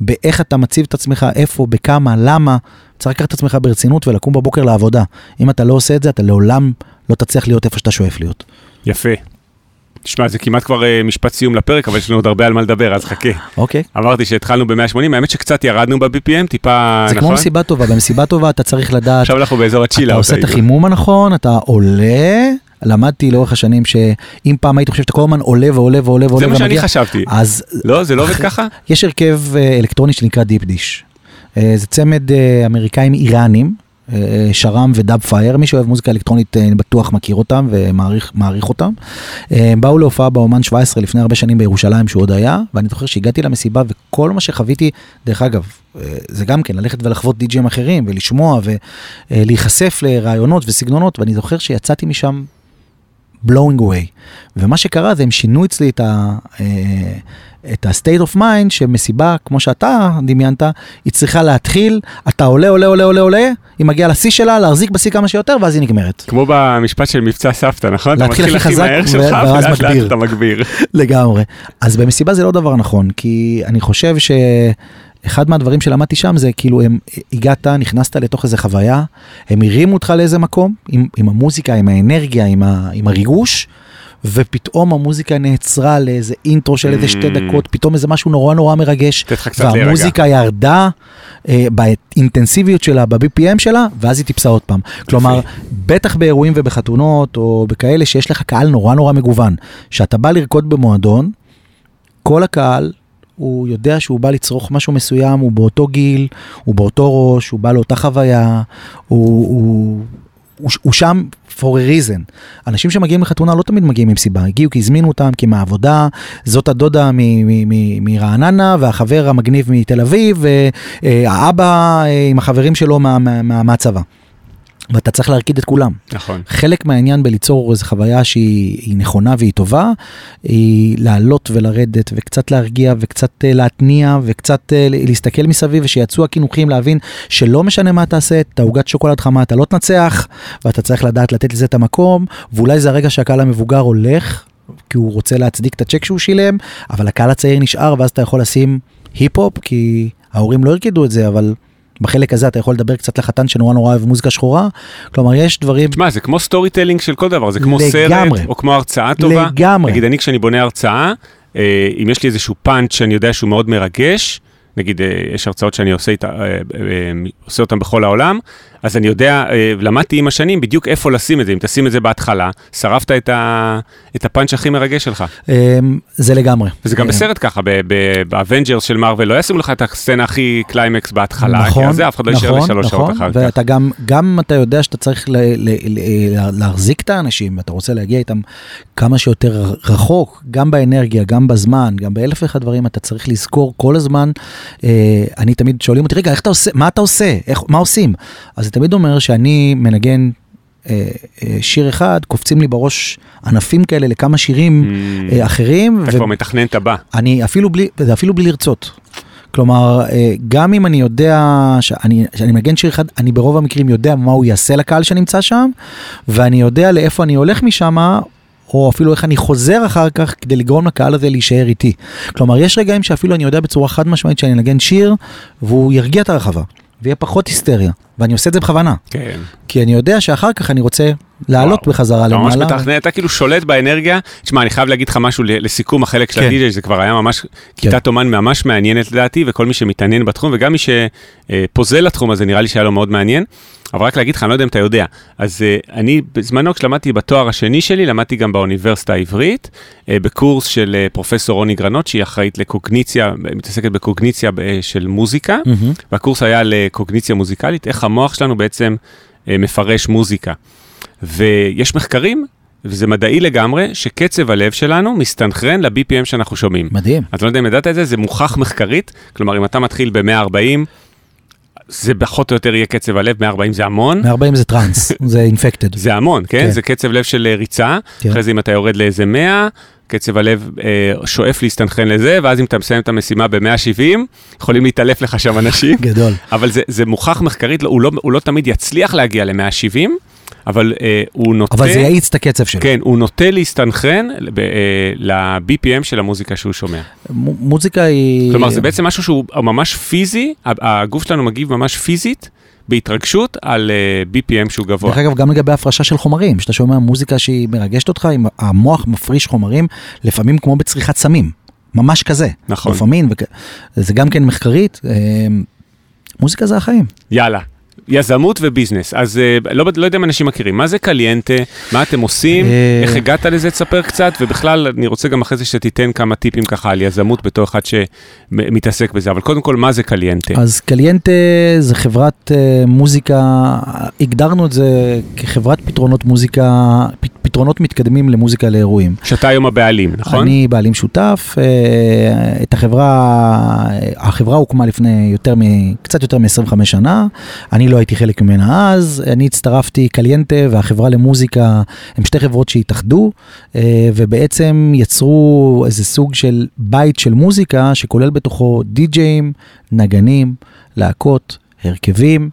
A: באיך אתה מציב את עצמך, איפה, בכמה, למה. צריך לקחת את עצמך ברצינות ולקום בבוקר לעבודה. אם אתה לא עושה את זה, אתה לעולם לא תצליח להיות איפה שאתה שואף להיות.
B: יפה. תשמע, זה כמעט כבר אה, משפט סיום לפרק, אבל יש לנו עוד הרבה על מה לדבר, אז חכה.
A: אוקיי?
B: אמרתי שהתחלנו ב-180, האמת שקצת ירדנו ב-BPM, טיפה,
A: זה כמו
B: נכון?
A: מסיבה טובה, במסיבה טובה אתה צריך לדעת,
B: עכשיו אנחנו באזור הצ'ילה.
A: אתה עושה את החימום הנכון, אתה עולה, למדתי לאורך השנים שאם פעם הייתי חושב שאתה כל הזמן עולה ועולה ועולה ועולה
B: זה מה שאני חשבתי.
A: אז
B: לא, זה לא עובד ככה?
A: יש הרכב אה, אלקטרוני שנקרא Deep Dish. אה, זה צמד אה, אמריקאים איראנים, שרם ו Dubfire, מי שאוהב מוזיקה אלקטרונית אני בטוח מכיר אותם ומעריך מעריך אותם. הם באו להופעה באומן 17 לפני הרבה שנים בירושלים שהוא עוד היה, ואני זוכר שהגעתי למסיבה וכל מה שחוויתי, דרך אגב, זה גם כן ללכת ולחוות די.ג'ים אחרים ולשמוע ולהיחשף לרעיונות וסגנונות, ואני זוכר שיצאתי משם blowing away. ומה שקרה זה הם שינו אצלי את ה... אה, את ה-state of mind שמסיבה, כמו שאתה דמיינת, היא צריכה להתחיל, אתה עולה, עולה, עולה, עולה, עולה, היא מגיעה לשיא שלה, להחזיק בשיא כמה שיותר, ואז היא נגמרת.
B: כמו במשפט של מבצע סבתא, נכון?
A: להתחיל הכי חזק, ואז מגביר.
B: אתה מגביר.
A: לגמרי. אז במסיבה זה לא דבר נכון, כי אני חושב שאחד מהדברים שלמדתי שם זה כאילו, הם, הגעת, נכנסת לתוך איזה חוויה, הם הרימו אותך לאיזה מקום, עם, עם המוזיקה, עם האנרגיה, עם, ה, עם הריגוש, ופתאום המוזיקה נעצרה לאיזה אינטרו של איזה שתי
B: Mm.
A: דקות, פתאום איזה משהו נורא נורא מרגש. והמוזיקה ירדה אה, באינטנסיביות שלה, ב-BPM שלה, ואז היא טיפסה עוד פעם. כלומר, בטח באירועים ובחתונות, או בכאלה שיש לך קהל נורא נורא מגוון, שאתה בא לרקוד במועדון, כל הקהל, הוא יודע שהוא בא לצרוך משהו מסוים, הוא באותו גיל, הוא באותו ראש, הוא בא לאותה חוויה, הוא, הוא, הוא, הוא שם for a reason. אנשים שמגיעים לחתונה לא תמיד מגיעים עם סיבה, הגיעו כי הזמינו אותם, כי מהעבודה, זאת הדודה מרעננה, והחבר המגניב מתל אביב, והאבא אה, עם החברים שלו מה, מה, מה, מהצבא. ואתה צריך להרקיד את כולם.
B: נכון.
A: חלק מהעניין בליצור איזו חוויה שהיא היא נכונה והיא טובה, היא לעלות ולרדת וקצת להרגיע וקצת אה, להתניע וקצת אה, להסתכל מסביב ושיצאו הקינוחים להבין שלא משנה מה תעשה, את העוגת שוקולד חמה אתה לא תנצח ואתה צריך לדעת לתת לזה את המקום ואולי זה הרגע שהקהל המבוגר הולך כי הוא רוצה להצדיק את הצ'ק שהוא שילם, אבל הקהל הצעיר נשאר ואז אתה יכול לשים היפ-הופ כי ההורים לא הרקידו את זה אבל. בחלק הזה אתה יכול לדבר קצת לחתן שנורא נורא אוהב מוזיקה שחורה, כלומר יש דברים
B: תשמע, זה כמו storytelling של כל דבר, זה כמו
A: לגמרי.
B: סרט, או כמו הרצאה טובה.
A: לגמרי.
B: נגיד, אני כשאני בונה הרצאה, אה, אם יש לי איזשהו פאנץ' שאני יודע שהוא מאוד מרגש, נגיד, אה, יש הרצאות שאני עושה, איתה, אה, עושה אותן בכל העולם, אז אני יודע, אה, למדתי עם השנים בדיוק איפה לשים את זה, אם תשים את זה בהתחלה, שרפת את, ה, את הפאנץ' הכי מרגש שלך.
A: אמ, זה לגמרי.
B: וזה גם
A: אה,
B: בסרט ככה, ב Avengers של Marvel, לא ישימו לך את הסצנה הכי קליימקס בהתחלה, כי
A: נכון,
B: על זה אף אחד לא יישאר
A: נכון,
B: לשלוש
A: נכון,
B: שעות אחר כך.
A: ואתה גם, גם אתה יודע שאתה צריך ל, ל, ל, להחזיק את האנשים, ואתה רוצה להגיע איתם כמה שיותר רחוק, גם באנרגיה, גם בזמן, גם באלף ואחד דברים, אתה צריך לזכור כל הזמן, אה, אני תמיד שואלים אותי, רגע, איך אתה עושה, מה אתה עושה, איך, מה עושים? אז תמיד אומר שאני מנגן אה, אה, שיר אחד, קופצים לי בראש ענפים כאלה לכמה שירים
B: Mm.
A: אה, אחרים.
B: אתה כבר מתכנן את הבא.
A: אני אפילו בלי, אפילו בלי לרצות. כלומר, אה, גם אם אני יודע שאני, שאני מנגן שיר אחד, אני ברוב המקרים יודע מה הוא יעשה לקהל שנמצא שם, ואני יודע לאיפה אני הולך משם, או אפילו איך אני חוזר אחר כך כדי לגרום לקהל הזה להישאר איתי. כלומר, יש רגעים שאפילו אני יודע בצורה חד משמעית שאני אנגן שיר, והוא ירגיע את הרחבה, ויהיה פחות היסטריה, ואני עושה את זה בכוונה.
B: כן.
A: כי אני יודע שאחר כך אני רוצה לעלות
B: וואו.
A: בחזרה
B: אתה ממש
A: למעלה.
B: מתכנן, אתה כאילו שולט באנרגיה. תשמע, אני חייב להגיד לך משהו לסיכום החלק של
A: כן.
B: הדי-ג'יי, זה כבר היה ממש כיתת אומן ממש מעניינת לדעתי, וכל מי שמתעניין בתחום, וגם מי שפוזל לתחום הזה, נראה לי שהיה לו מאוד מעניין. אבל רק להגיד לך, אני לא יודע אם אתה יודע, אז uh, אני בזמנו כשלמדתי בתואר השני שלי, למדתי גם באוניברסיטה העברית, uh, בקורס של uh, פרופסור רוני גרנות, שהיא אחראית לקוגניציה, מתעסקת בקוגניציה uh, של מוזיקה,
A: מהמם.
B: והקורס היה לקוגניציה מוזיקלית, איך המוח שלנו בעצם uh, מפרש מוזיקה. ויש מחקרים, וזה מדעי לגמרי, שקצב הלב שלנו מסתנכרן ל-BPM שאנחנו שומעים.
A: מדהים.
B: אתה לא יודע אם ידעת את זה, זה מוכח מחקרית, כלומר אם אתה מתחיל ב-140, זה פחות או יותר יהיה קצב הלב, 140 זה המון.
A: 140 זה טראנס, זה אינפקטד.
B: זה המון, כן?
A: כן.
B: זה קצב לב של אה, ריצה,
A: כן.
B: אחרי זה אם אתה יורד לאיזה 100, קצב הלב אה, שואף להסתנכרן לזה, ואז אם אתה מסיים את המשימה ב-170, יכולים להתעלף לך שם אנשים.
A: גדול.
B: אבל זה, זה מוכח מחקרית, לא- הוא לא, הוא לא תמיד יצליח להגיע ל-170, אבל אה, הוא נוטה...
A: אבל זה יאיץ את הקצב שלו.
B: כן, הוא נוטה להסתנכרן ב- אה, ל-BPM של המוזיקה שהוא שומע.
A: מו- מוזיקה היא...
B: כלומר, זה בעצם משהו שהוא ממש פיזי, הגוף שלנו מגיב ממש פיזית, בהתרגשות על אה, BPM שהוא גבוה.
A: דרך אגב, גם לגבי הפרשה של חומרים, שאתה שומע מוזיקה שהיא מרגשת אותך, המוח מפריש חומרים, לפעמים כמו בצריכת סמים, ממש כזה.
B: נכון.
A: דופמין, וכ... זה גם כן מחקרית, אה, מוזיקה זה החיים.
B: יאללה. יזמות וביזנס, אז אה, לא, לא יודע אם אנשים מכירים, מה זה קליינטה, מה אתם עושים,
A: אה.
B: איך הגעת לזה, תספר קצת, ובכלל אני רוצה גם אחרי זה שתיתן כמה טיפים ככה על יזמות בתור אחד שמתעסק בזה, אבל קודם כל, מה זה קליינטה?
A: אז קליינטה זה חברת אה, מוזיקה, הגדרנו את זה כחברת פתרונות מוזיקה, פתרונות מתקדמים למוזיקה לאירועים.
B: שאתה היום הבעלים, נכון?
A: אני בעלים שותף, אה, את החברה, החברה הוקמה לפני יותר מ... קצת יותר מ-25 שנה, אני לא הייתי חלק ממנה אז, אני הצטרפתי, קליינטה והחברה למוזיקה, הם שתי חברות שהתאחדו, אה, ובעצם יצרו איזה סוג של בית של מוזיקה שכולל בתוכו די-ג'אים, נגנים, להקות, הרכבים,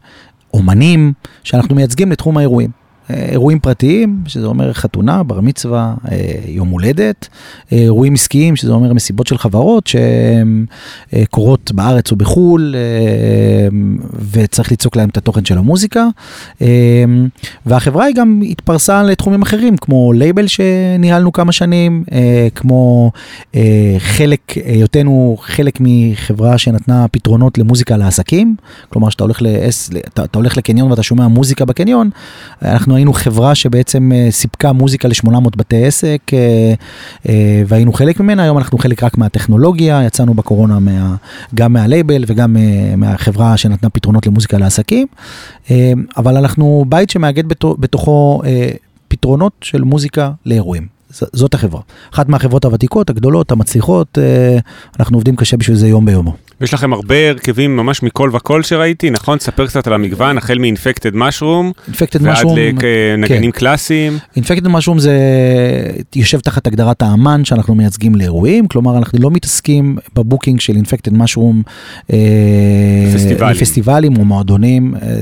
A: אומנים, שאנחנו מייצגים לתחום האירועים. אירועים פרטיים, שזה אומר חתונה, בר מצווה, אה, יום הולדת, אירועים עסקיים, שזה אומר מסיבות של חברות שהן אה, קורות בארץ או בחו"ל, אה, וצריך ליצוק להם את התוכן של המוזיקה. והחברה היא גם התפרסה לתחומים אחרים, כמו לייבל שניהלנו כמה שנים, כמו חלק, היותנו חלק מחברה שנתנה פתרונות למוזיקה לעסקים, כלומר שאתה הולך, הולך לקניון ואתה שומע מוזיקה בקניון, אנחנו היינו חברה שבעצם אה, סיפקה מוזיקה ל-800 בתי עסק אה, אה, והיינו חלק ממנה, היום אנחנו חלק רק מהטכנולוגיה, יצאנו בקורונה מה, גם מהלייבל וגם מהחברה שנתנה פתרונות למוזיקה לעסקים, אבל אנחנו בית שמאגד בתוכו פתרונות של מוזיקה לאירועים. זאת החברה. אחת מהחברות הוותיקות, הגדולות, המצליחות, אנחנו עובדים קשה בשביל זה יום ביומו.
B: יש לכם הרבה הרכבים ממש מכל וכל שראיתי, נכון? תספר קצת על המגוון, החל מ-infected mushroom, ועד לנגנים כן. קלאסיים.
A: infected mushroom זה יושב תחת הגדרת האמן שאנחנו מייצגים לאירועים, כלומר אנחנו לא מתעסקים בבוקינג של infected mushroom אה,
B: פסטיבלים.
A: לפסטיבלים או מועדונים, אה,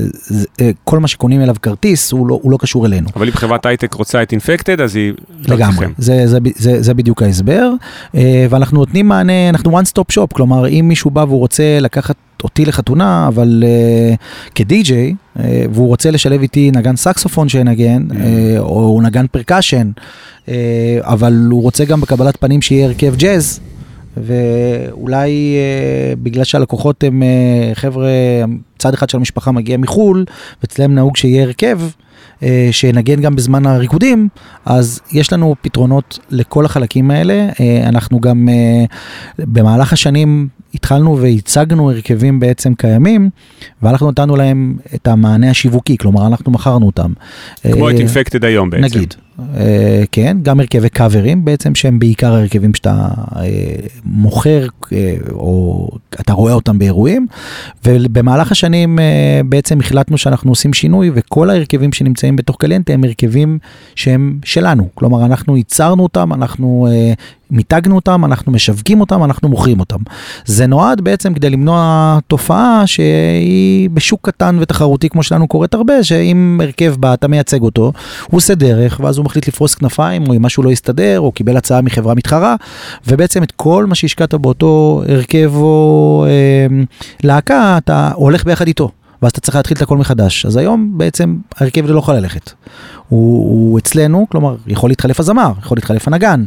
A: אה, כל מה שקונים אליו כרטיס הוא לא, הוא לא קשור אלינו.
B: אבל אם חברת הייטק רוצה את infected אז היא...
A: לגמרי, זה, זה, זה, זה בדיוק ההסבר, ואנחנו נותנים מענה, אנחנו one stop shop, כלומר אם מישהו בא והוא רוצה לקחת אותי לחתונה, אבל uh, כדי-ג'יי, uh, והוא רוצה לשלב איתי נגן סקסופון שינגן, mm. uh, או נגן פרקשן, uh, אבל הוא רוצה גם בקבלת פנים שיהיה הרכב ג'אז. ואולי uh, בגלל שהלקוחות הם uh, חבר'ה, צד אחד של המשפחה מגיע מחו"ל, ואצלם נהוג שיהיה הרכב, uh, שנגן גם בזמן הריקודים, אז יש לנו פתרונות לכל החלקים האלה. Uh, אנחנו גם uh, במהלך השנים התחלנו והצגנו הרכבים בעצם קיימים, ואנחנו נתנו להם את המענה השיווקי, כלומר אנחנו מכרנו אותם.
B: כמו את אינפקטד היום בעצם.
A: נגיד, אה, כן, גם הרכבי קאברים בעצם, שהם בעיקר הרכבים שאתה אה, מוכר, אה, או אתה רואה אותם באירועים, ובמהלך השנים בעצם החלטנו שאנחנו עושים שינוי, וכל ההרכבים שנמצאים בתוך קליינטה הם הרכבים שהם שלנו, כלומר אנחנו ייצרנו אותם, אנחנו מיתגנו אותם, אנחנו משווקים אותם, אנחנו מוכרים אותם. זה נועד בעצם כדי למנוע תופעה שהיא בשוק קטן ותחרותי כמו שלנו קורית הרבה, שאם הרכב בא, אתה מייצג אותו, הוא עושה דרך, ואז הוא מחליט לפרוס כנפיים, או אם משהו לא יסתדר, או קיבל הצעה מחברה מתחרה, ובעצם את כל מה שהשקעת באותו הרכב או אה, להקה, אתה הולך ביחד איתו. ואז אתה צריך להתחיל את הכל מחדש. אז היום בעצם ההרכב לא יכול ללכת. הוא, הוא אצלנו, כלומר, יכול להתחלף הזמר, יכול להתחלף הנגן,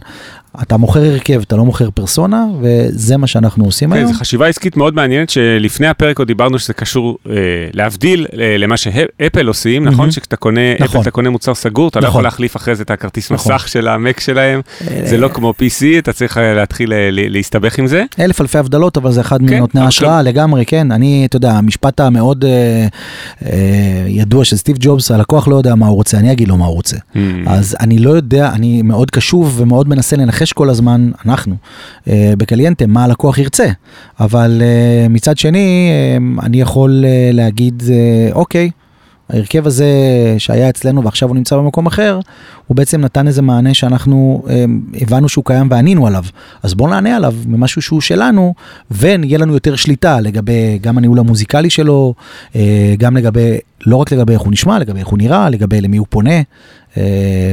A: אתה מוכר הרכב, אתה לא מוכר פרסונה, וזה מה שאנחנו עושים כן, היום.
B: זו חשיבה עסקית מאוד מעניינת, שלפני הפרק עוד דיברנו שזה קשור אה, להבדיל אה, למה שאפל עושים, נכון? שכשאתה קונה, נכון. אפל אתה קונה מוצר סגור, אתה נכון. לא יכול להחליף אחרי זה את הכרטיס נכון. מסך של המק שלהם, אה... זה לא כמו PC, אתה צריך אה, להתחיל אה, להסתבך עם זה.
A: אלף אלפי הבדלות, אבל זה אחד כן, מנותני ההשראה לגמרי, כן. אני, אתה יודע, המשפט המאוד אה, אה, ידוע של סטיב ג'ובס, הלקוח לא יודע מה הוא רוצה, אני אגיד לו מה הוא רוצה. Mm. אז אני לא יודע, אני מאוד קשוב ומאוד מנסה לנחש. לנחש כל הזמן, אנחנו, אה, בקליינטה, מה הלקוח ירצה. אבל אה, מצד שני, אה, אני יכול להגיד, אוקיי, ההרכב הזה שהיה אצלנו ועכשיו הוא נמצא במקום אחר, הוא בעצם נתן איזה מענה שאנחנו הבנו שהוא קיים וענינו עליו. אז בואו נענה עליו ממשהו שהוא שלנו, ויהיה לנו יותר שליטה לגבי גם הניהול המוזיקלי שלו, גם לגבי, לא רק לגבי איך הוא נשמע, לגבי איך הוא נראה, לגבי למי הוא פונה,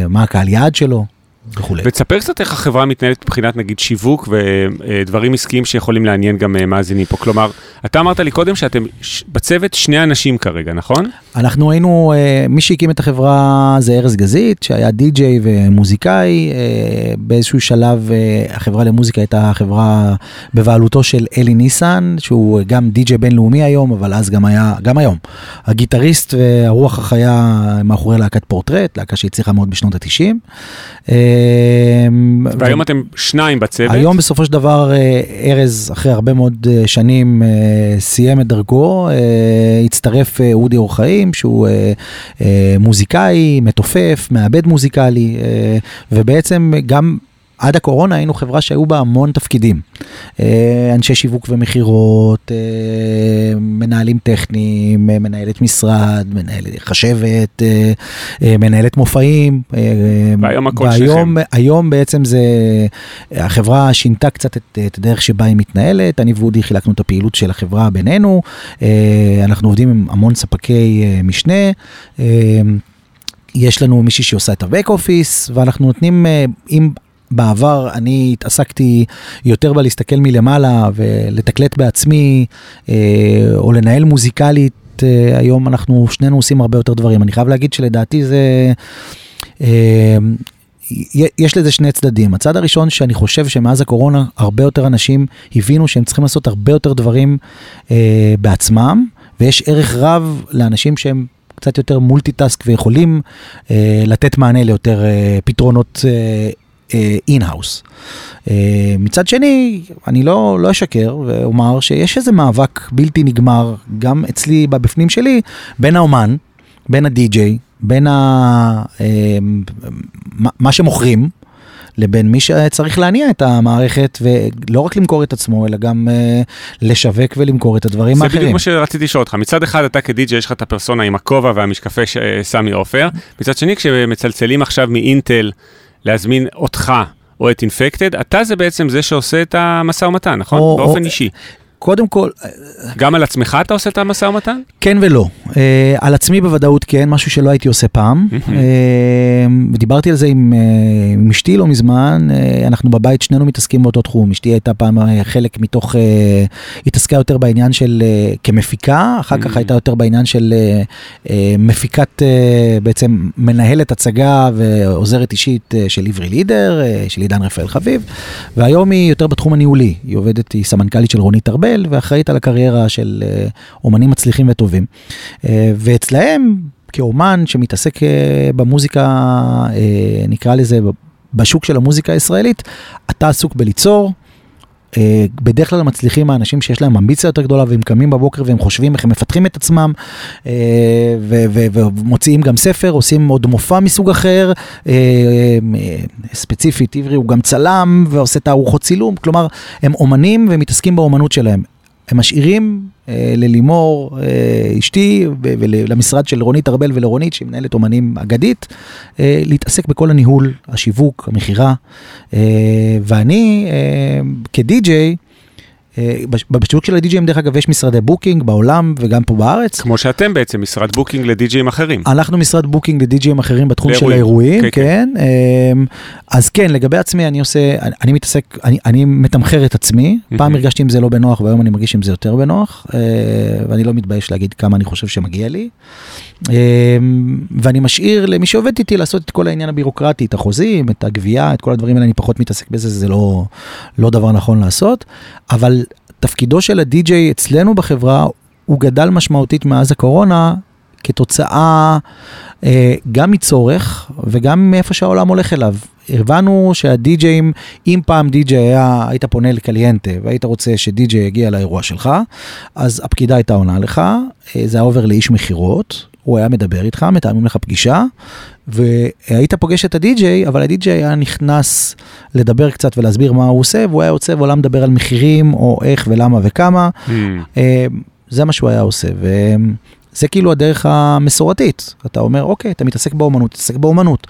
A: מה הקהל יעד שלו. וכולי.
B: ותספר קצת איך החברה מתנהלת מבחינת נגיד שיווק ודברים עסקיים שיכולים לעניין גם אה, מאזינים פה. כלומר, אתה אמרת לי קודם שאתם בצוות שני אנשים כרגע, נכון?
A: אנחנו היינו, אה, מי שהקים את החברה זה ארז גזית, שהיה די-ג'יי ומוזיקאי. אה, באיזשהו שלב החברה למוזיקה הייתה חברה בבעלותו של אלי ניסן, שהוא גם די-ג'יי בינלאומי היום, אבל אז גם היה, גם היום, הגיטריסט והרוח החיה מאחורי להקת פורטרט, להקה שהצליחה מאוד בשנות ה-90.
B: והיום אתם שניים בצוות.
A: היום בסופו של דבר ארז, אחרי הרבה מאוד שנים, סיים את דרכו, הצטרף אודי אור חיים, שהוא מוזיקאי, מתופף, מעבד מוזיקלי, ובעצם גם... עד הקורונה היינו חברה שהיו בה המון תפקידים. אה, אנשי שיווק ומכירות, אה, מנהלים טכניים, אה, מנהלת משרד, מנהלת חשבת, מנהלת מופעים.
B: והיום הכל
A: שכם. היום בעצם זה, החברה שינתה קצת את, את הדרך שבה היא מתנהלת. אני ואודי חילקנו את הפעילות של החברה בינינו. אנחנו עובדים עם המון ספקי משנה. יש לנו מישהי שעושה את ה-back office, ואנחנו נותנים, אם בעבר אני התעסקתי יותר בלהסתכל מלמעלה ולתקלט בעצמי, אה, או לנהל מוזיקלית, אה, היום אנחנו שנינו עושים הרבה יותר דברים. אני חייב להגיד שלדעתי זה... אה, יש לזה שני צדדים. הצד הראשון שאני חושב שמאז הקורונה הרבה יותר אנשים הבינו שהם צריכים לעשות הרבה יותר דברים אה, בעצמם, ויש ערך רב לאנשים שהם קצת יותר multitask ויכולים אה, לתת מענה ליותר אה, פתרונות אה, in-house. אה, אה, מצד שני, אני לא, לא אשקר ואומר שיש איזה מאבק בלתי נגמר, גם אצלי בבפנים שלי, בין האומן, בין הדי-ג'יי, בין ה... אה, מה שמוכרים, לבין מי שצריך להניע את המערכת ולא רק למכור את עצמו אלא גם אה, לשווק ולמכור את הדברים
B: זה
A: האחרים.
B: זה בדיוק מה שרציתי לשאול אותך, מצד אחד אתה כדיג'י יש לך את הפרסונה עם הכובע והמשקפי סמי עופר, מצד שני כשמצלצלים עכשיו מאינטל להזמין אותך או את אינפקטד, אתה זה בעצם זה שעושה את המשא ומתן, נכון? או, באופן או, אישי.
A: קודם כל...
B: גם על עצמך אתה עושה את המשא ומתן?
A: כן ולא. Uh, על עצמי בוודאות כן, משהו שלא הייתי עושה פעם. uh, דיברתי על זה עם, uh, עם אשתי לא מזמן, uh, אנחנו בבית שנינו מתעסקים באותו תחום. אשתי הייתה פעם uh, חלק מתוך, uh, התעסקה יותר בעניין של uh, כמפיקה, אחר כך הייתה יותר בעניין של uh, uh, מפיקת, uh, בעצם מנהלת הצגה ועוזרת אישית uh, של עברי לידר, uh, של עידן רפאל חביב, והיום היא יותר בתחום הניהולי. היא עובדת, היא סמנכ"לית של רונית ארבל. ישראל ואחראית על הקריירה של אה, אומנים מצליחים וטובים. אה, ואצלהם, כאומן שמתעסק אה, במוזיקה, נקרא לזה, בשוק של המוזיקה הישראלית, אתה עסוק בליצור. בדרך כלל מצליחים האנשים שיש להם אמביציה יותר גדולה והם קמים בבוקר והם חושבים איך הם מפתחים את עצמם ומוציאים גם ספר, עושים עוד מופע מסוג אחר, ספציפית עברי הוא גם צלם ועושה תערוכות צילום, כלומר הם אומנים ומתעסקים באומנות שלהם. הם משאירים אה, ללימור, אה, אשתי, ולמשרד של רונית ארבל ולרונית, שהיא מנהלת אומנים אגדית, אה, להתעסק בכל הניהול, השיווק, המכירה. אה, ואני, אה, כדי-ג'יי, בשיווק של הדי-ג'ים דרך אגב יש משרדי booking בעולם וגם פה בארץ.
B: כמו שאתם בעצם משרד booking לדי-ג'ים אחרים.
A: אנחנו משרד booking לדי-ג'ים אחרים בתחום של האירועים, כן, כן. כן. אמ, אז כן לגבי עצמי אני עושה, אני מתעסק, אני, אני מתמחר את עצמי, פעם הרגשתי עם זה לא בנוח והיום אני מרגיש עם זה יותר בנוח אה, ואני לא מתבייש להגיד כמה אני חושב שמגיע לי. אמ, ואני משאיר למי שעובד איתי לעשות את כל העניין הבירוקרטי, את החוזים, את הגבייה, את כל הדברים האלה, אני פחות מתעסק בזה, זה לא, לא דבר נכון לעשות, אבל תפקידו של הדי-ג'יי אצלנו בחברה הוא גדל משמעותית מאז הקורונה כתוצאה אה, גם מצורך וגם מאיפה שהעולם הולך אליו. הבנו שהדי-ג'אים, אם פעם די-ג'יי היה, היית פונה לקליינטה והיית רוצה שדי-ג'יי יגיע לאירוע שלך, אז הפקידה הייתה עונה לך, אה, זה היה עובר לאיש מכירות, הוא היה מדבר איתך, מתאמים לך פגישה, והיית פוגש את הדי-ג'יי, אבל הדי-ג'יי היה נכנס לדבר קצת ולהסביר מה הוא עושה, והוא היה יוצא ועולה מדבר על מחירים, או איך ולמה וכמה. Mm. זה מה שהוא היה עושה. וזה כאילו הדרך המסורתית. אתה אומר, אוקיי, אתה מתעסק באומנות, תתעסק באומנות.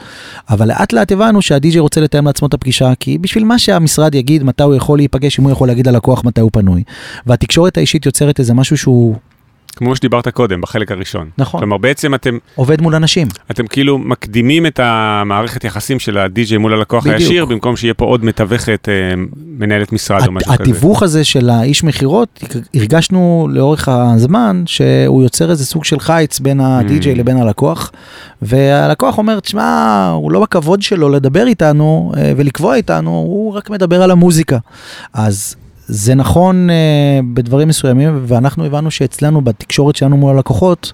A: אבל לאט לאט הבנו שהדי-ג'יי רוצה לתאם לעצמו את הפגישה, כי בשביל מה שהמשרד יגיד מתי הוא יכול להיפגש, אם הוא יכול להגיד ללקוח מתי הוא פנוי. והתקשורת האישית יוצרת איזה משהו שהוא
B: כמו שדיברת קודם, בחלק הראשון.
A: נכון.
B: כלומר, בעצם אתם...
A: עובד מול אנשים.
B: אתם כאילו מקדימים את המערכת יחסים של הדי-ג'יי מול הלקוח בדיוק. הישיר, במקום שיהיה פה עוד מתווכת, אה, מנהלת משרד או משהו
A: כזה. התיווך הזה של האיש מכירות, הרגשנו לאורך הזמן שהוא יוצר איזה סוג של חיץ בין הדי-ג'יי mm. לבין הלקוח, והלקוח אומר, תשמע, הוא לא בכבוד שלו לדבר איתנו אה, ולקבוע איתנו, הוא רק מדבר על המוזיקה. אז זה נכון uh, בדברים מסוימים, ואנחנו הבנו שאצלנו בתקשורת שלנו מול הלקוחות,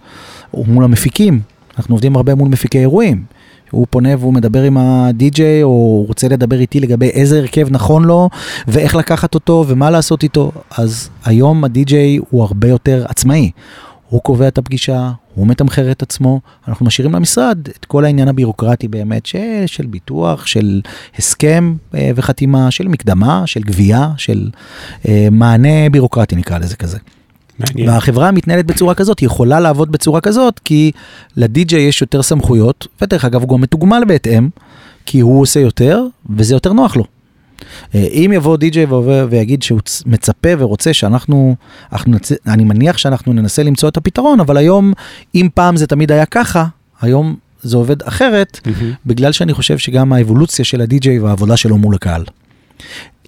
A: או מול המפיקים, אנחנו עובדים הרבה מול מפיקי אירועים, הוא פונה והוא מדבר עם הדי-ג'יי, או הוא רוצה לדבר איתי לגבי איזה הרכב נכון לו, ואיך לקחת אותו, ומה לעשות איתו. אז היום הדי-ג'יי הוא הרבה יותר עצמאי. הוא קובע את הפגישה, הוא מתמחר את עצמו, אנחנו משאירים למשרד את כל העניין הבירוקרטי באמת של, של ביטוח, של הסכם אה, וחתימה, של מקדמה, של גבייה, של אה, מענה בירוקרטי נקרא לזה כזה.
B: מעניין.
A: והחברה מתנהלת בצורה כזאת, היא יכולה לעבוד בצורה כזאת, כי לדי-ג'יי יש יותר סמכויות, ודרך אגב הוא גם מתוגמל בהתאם, כי הוא עושה יותר, וזה יותר נוח לו. אה, אם יבוא די.ג'יי ויגיד שהוא מצפה ורוצה שאנחנו, אנחנו. אני מניח שאנחנו ננסה למצוא את הפתרון, אבל היום, אם פעם זה תמיד היה ככה, היום זה עובד אחרת,
B: מהמם.
A: בגלל שאני חושב שגם האבולוציה של הדי.ג'יי והעבודה שלו מול הקהל.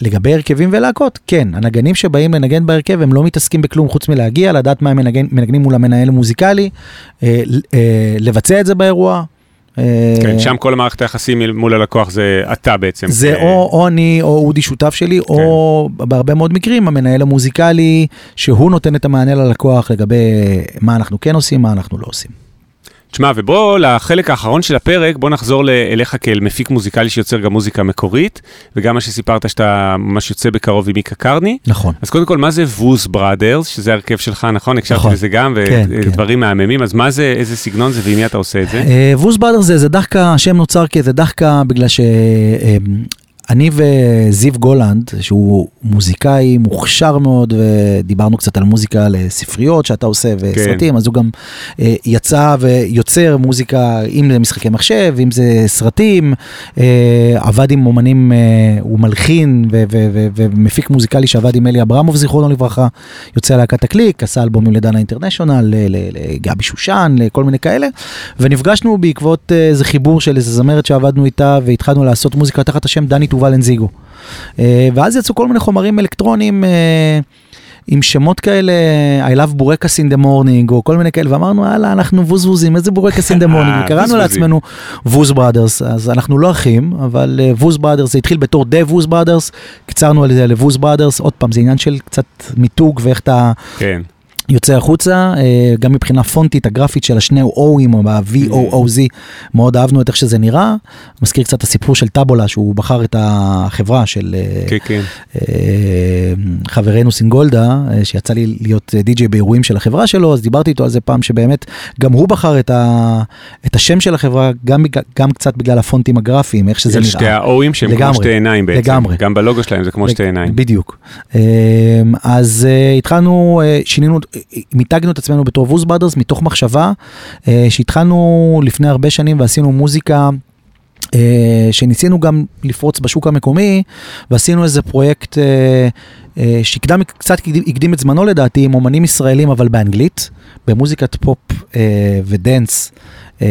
A: לגבי הרכבים ולהקות, כן, הנגנים שבאים לנגן בהרכב הם לא מתעסקים בכלום חוץ מלהגיע, לדעת מה הם מנגנים מול המנהל המוזיקלי, אה, אה, לבצע את זה באירוע. אה,
B: כן, שם כל המערכת היחסים מול הלקוח זה אתה בעצם.
A: זה
B: אה,
A: או, או אני או אודי שותף שלי, או בהרבה מאוד מקרים המנהל המוזיקלי, שהוא נותן את המענה ללקוח לגבי מה אנחנו כן עושים, מה אנחנו לא עושים.
B: תשמע, ובוא לחלק האחרון של הפרק, בוא נחזור אליך כאל מפיק מוזיקלי שיוצר גם מוזיקה מקורית, וגם מה שסיפרת שאתה ממש יוצא בקרוב עם מיקה קרני.
A: נכון.
B: אז קודם כל, מה זה ווז בראדרס, שזה ההרכב שלך, נכון? הקשבתי
A: נכון.
B: לזה גם,
A: כן, כן.
B: ודברים מהממים, אז מה זה, איזה סגנון זה ועם מי אתה עושה את זה?
A: אה, ווז בראדרס זה, זה דווקא, השם נוצר כזה דווקא בגלל שאני וזיו גולנד, שהוא מוזיקאי מוכשר מאוד, ודיברנו קצת על מוזיקה לספריות שאתה עושה וסרטים, אז הוא גם אה, יצא ויוצר מוזיקה, אם זה משחקי מחשב, אם זה סרטים, אה, עבד עם אומנים, אה, הוא מלחין ומפיק מוזיקלי שעבד עם אלי אברמוב, זיכרונו לברכה, יוצא להקת הקליק, עשה אלבומים לדנה אינטרנשיונל, ל- ל- לגבי שושן, לכל מיני כאלה, ונפגשנו בעקבות אה, איזה חיבור של איזה זמרת שעבדנו איתה, והתחלנו לעשות מוזיקה תחת השם דני תובל אנזיגו. אה, ואז יצאו כל מיני חומרים אלקטרוניים. אה, עם שמות כאלה, I love בורקס in the morning, או כל מיני כאלה, ואמרנו, יאללה, אנחנו ווזווזים, איזה בורקס in the morning,
B: אה,
A: וקראנו. לעצמנו ווז בראדרס, אז אנחנו לא אחים, אבל אה, ווז בראדרס, זה התחיל בתור דה ווז בראדרס, קיצרנו על זה לווז בראדרס, עוד פעם, זה עניין של קצת מיתוג ואיך אתה
B: כן.
A: יוצא החוצה, אה, גם מבחינה פונטית, הגרפית של השני O'ים, או ה-VOOZ, מאוד אהבנו את איך שזה נראה, מזכיר קצת את הסיפור של טאבולה, שהוא בחר את החברה של... אה,
B: כן, כן.
A: אה, חברנו סינגולדה, שיצא לי להיות די.ג'יי באירועים של החברה שלו, אז דיברתי איתו על זה פעם, שבאמת גם הוא בחר את, ה, את השם של החברה, גם, גם קצת בגלל הפונטים הגרפיים, איך שזה
B: זה
A: נראה.
B: שתי האואים שהם כמו
A: לגמרי,
B: שתי עיניים בעצם.
A: לגמרי.
B: גם בלוגו שלהם זה כמו שתי עיניים.
A: בדיוק. אז התחלנו, שינינו, מיתגנו את עצמנו בתור ווז בראדרס מתוך מחשבה אה, שהתחלנו לפני הרבה שנים ועשינו מוזיקה. אה, שניסינו גם לפרוץ בשוק המקומי ועשינו איזה פרויקט אה, אה, שקדם קצת הקדים- את זמנו לדעתי עם אומנים ישראלים אבל באנגלית במוזיקת פופ אה, ודנס. אה,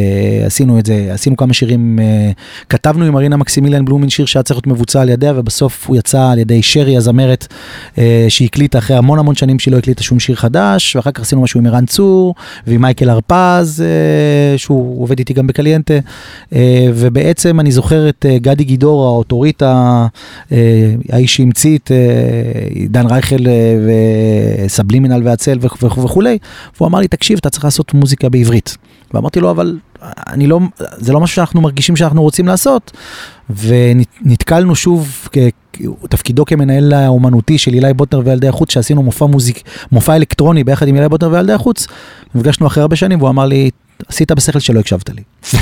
A: עשינו את זה, עשינו כמה שירים, אה, כתבנו עם מרינה מקסימיליאן בלומין שיר שהיה צריך להיות מבוצע על ידיה ובסוף הוא יצא על ידי שרי הזמרת אה, שהקליטה אחרי המון המון שנים שהיא לא הקליטה שום שיר חדש ואחר כך עשינו משהו עם ערן צור ועם מייקל הרפז אה, שהוא עובד איתי גם בקליינטה אה, ובעצם אני זוכר את אה, גדי גידור האוטוריטה אה, האיש שהמציא את אה, דן רייכל אה, וסבלימינל והצל וכ- וכ- וכולי והוא אמר לי תקשיב אתה צריך לעשות מוזיקה בעברית ואמרתי לו אבל אני לא זה לא משהו שאנחנו מרגישים שאנחנו רוצים לעשות. ונתקלנו שוב תפקידו כמנהל האומנותי של אילי בוטנר וילדי החוץ שעשינו מופע מוזיק מופע אלקטרוני ביחד עם אילי בוטנר וילדי החוץ. נפגשנו אחרי הרבה שנים והוא אמר לי עשית בשכל שלא הקשבת לי.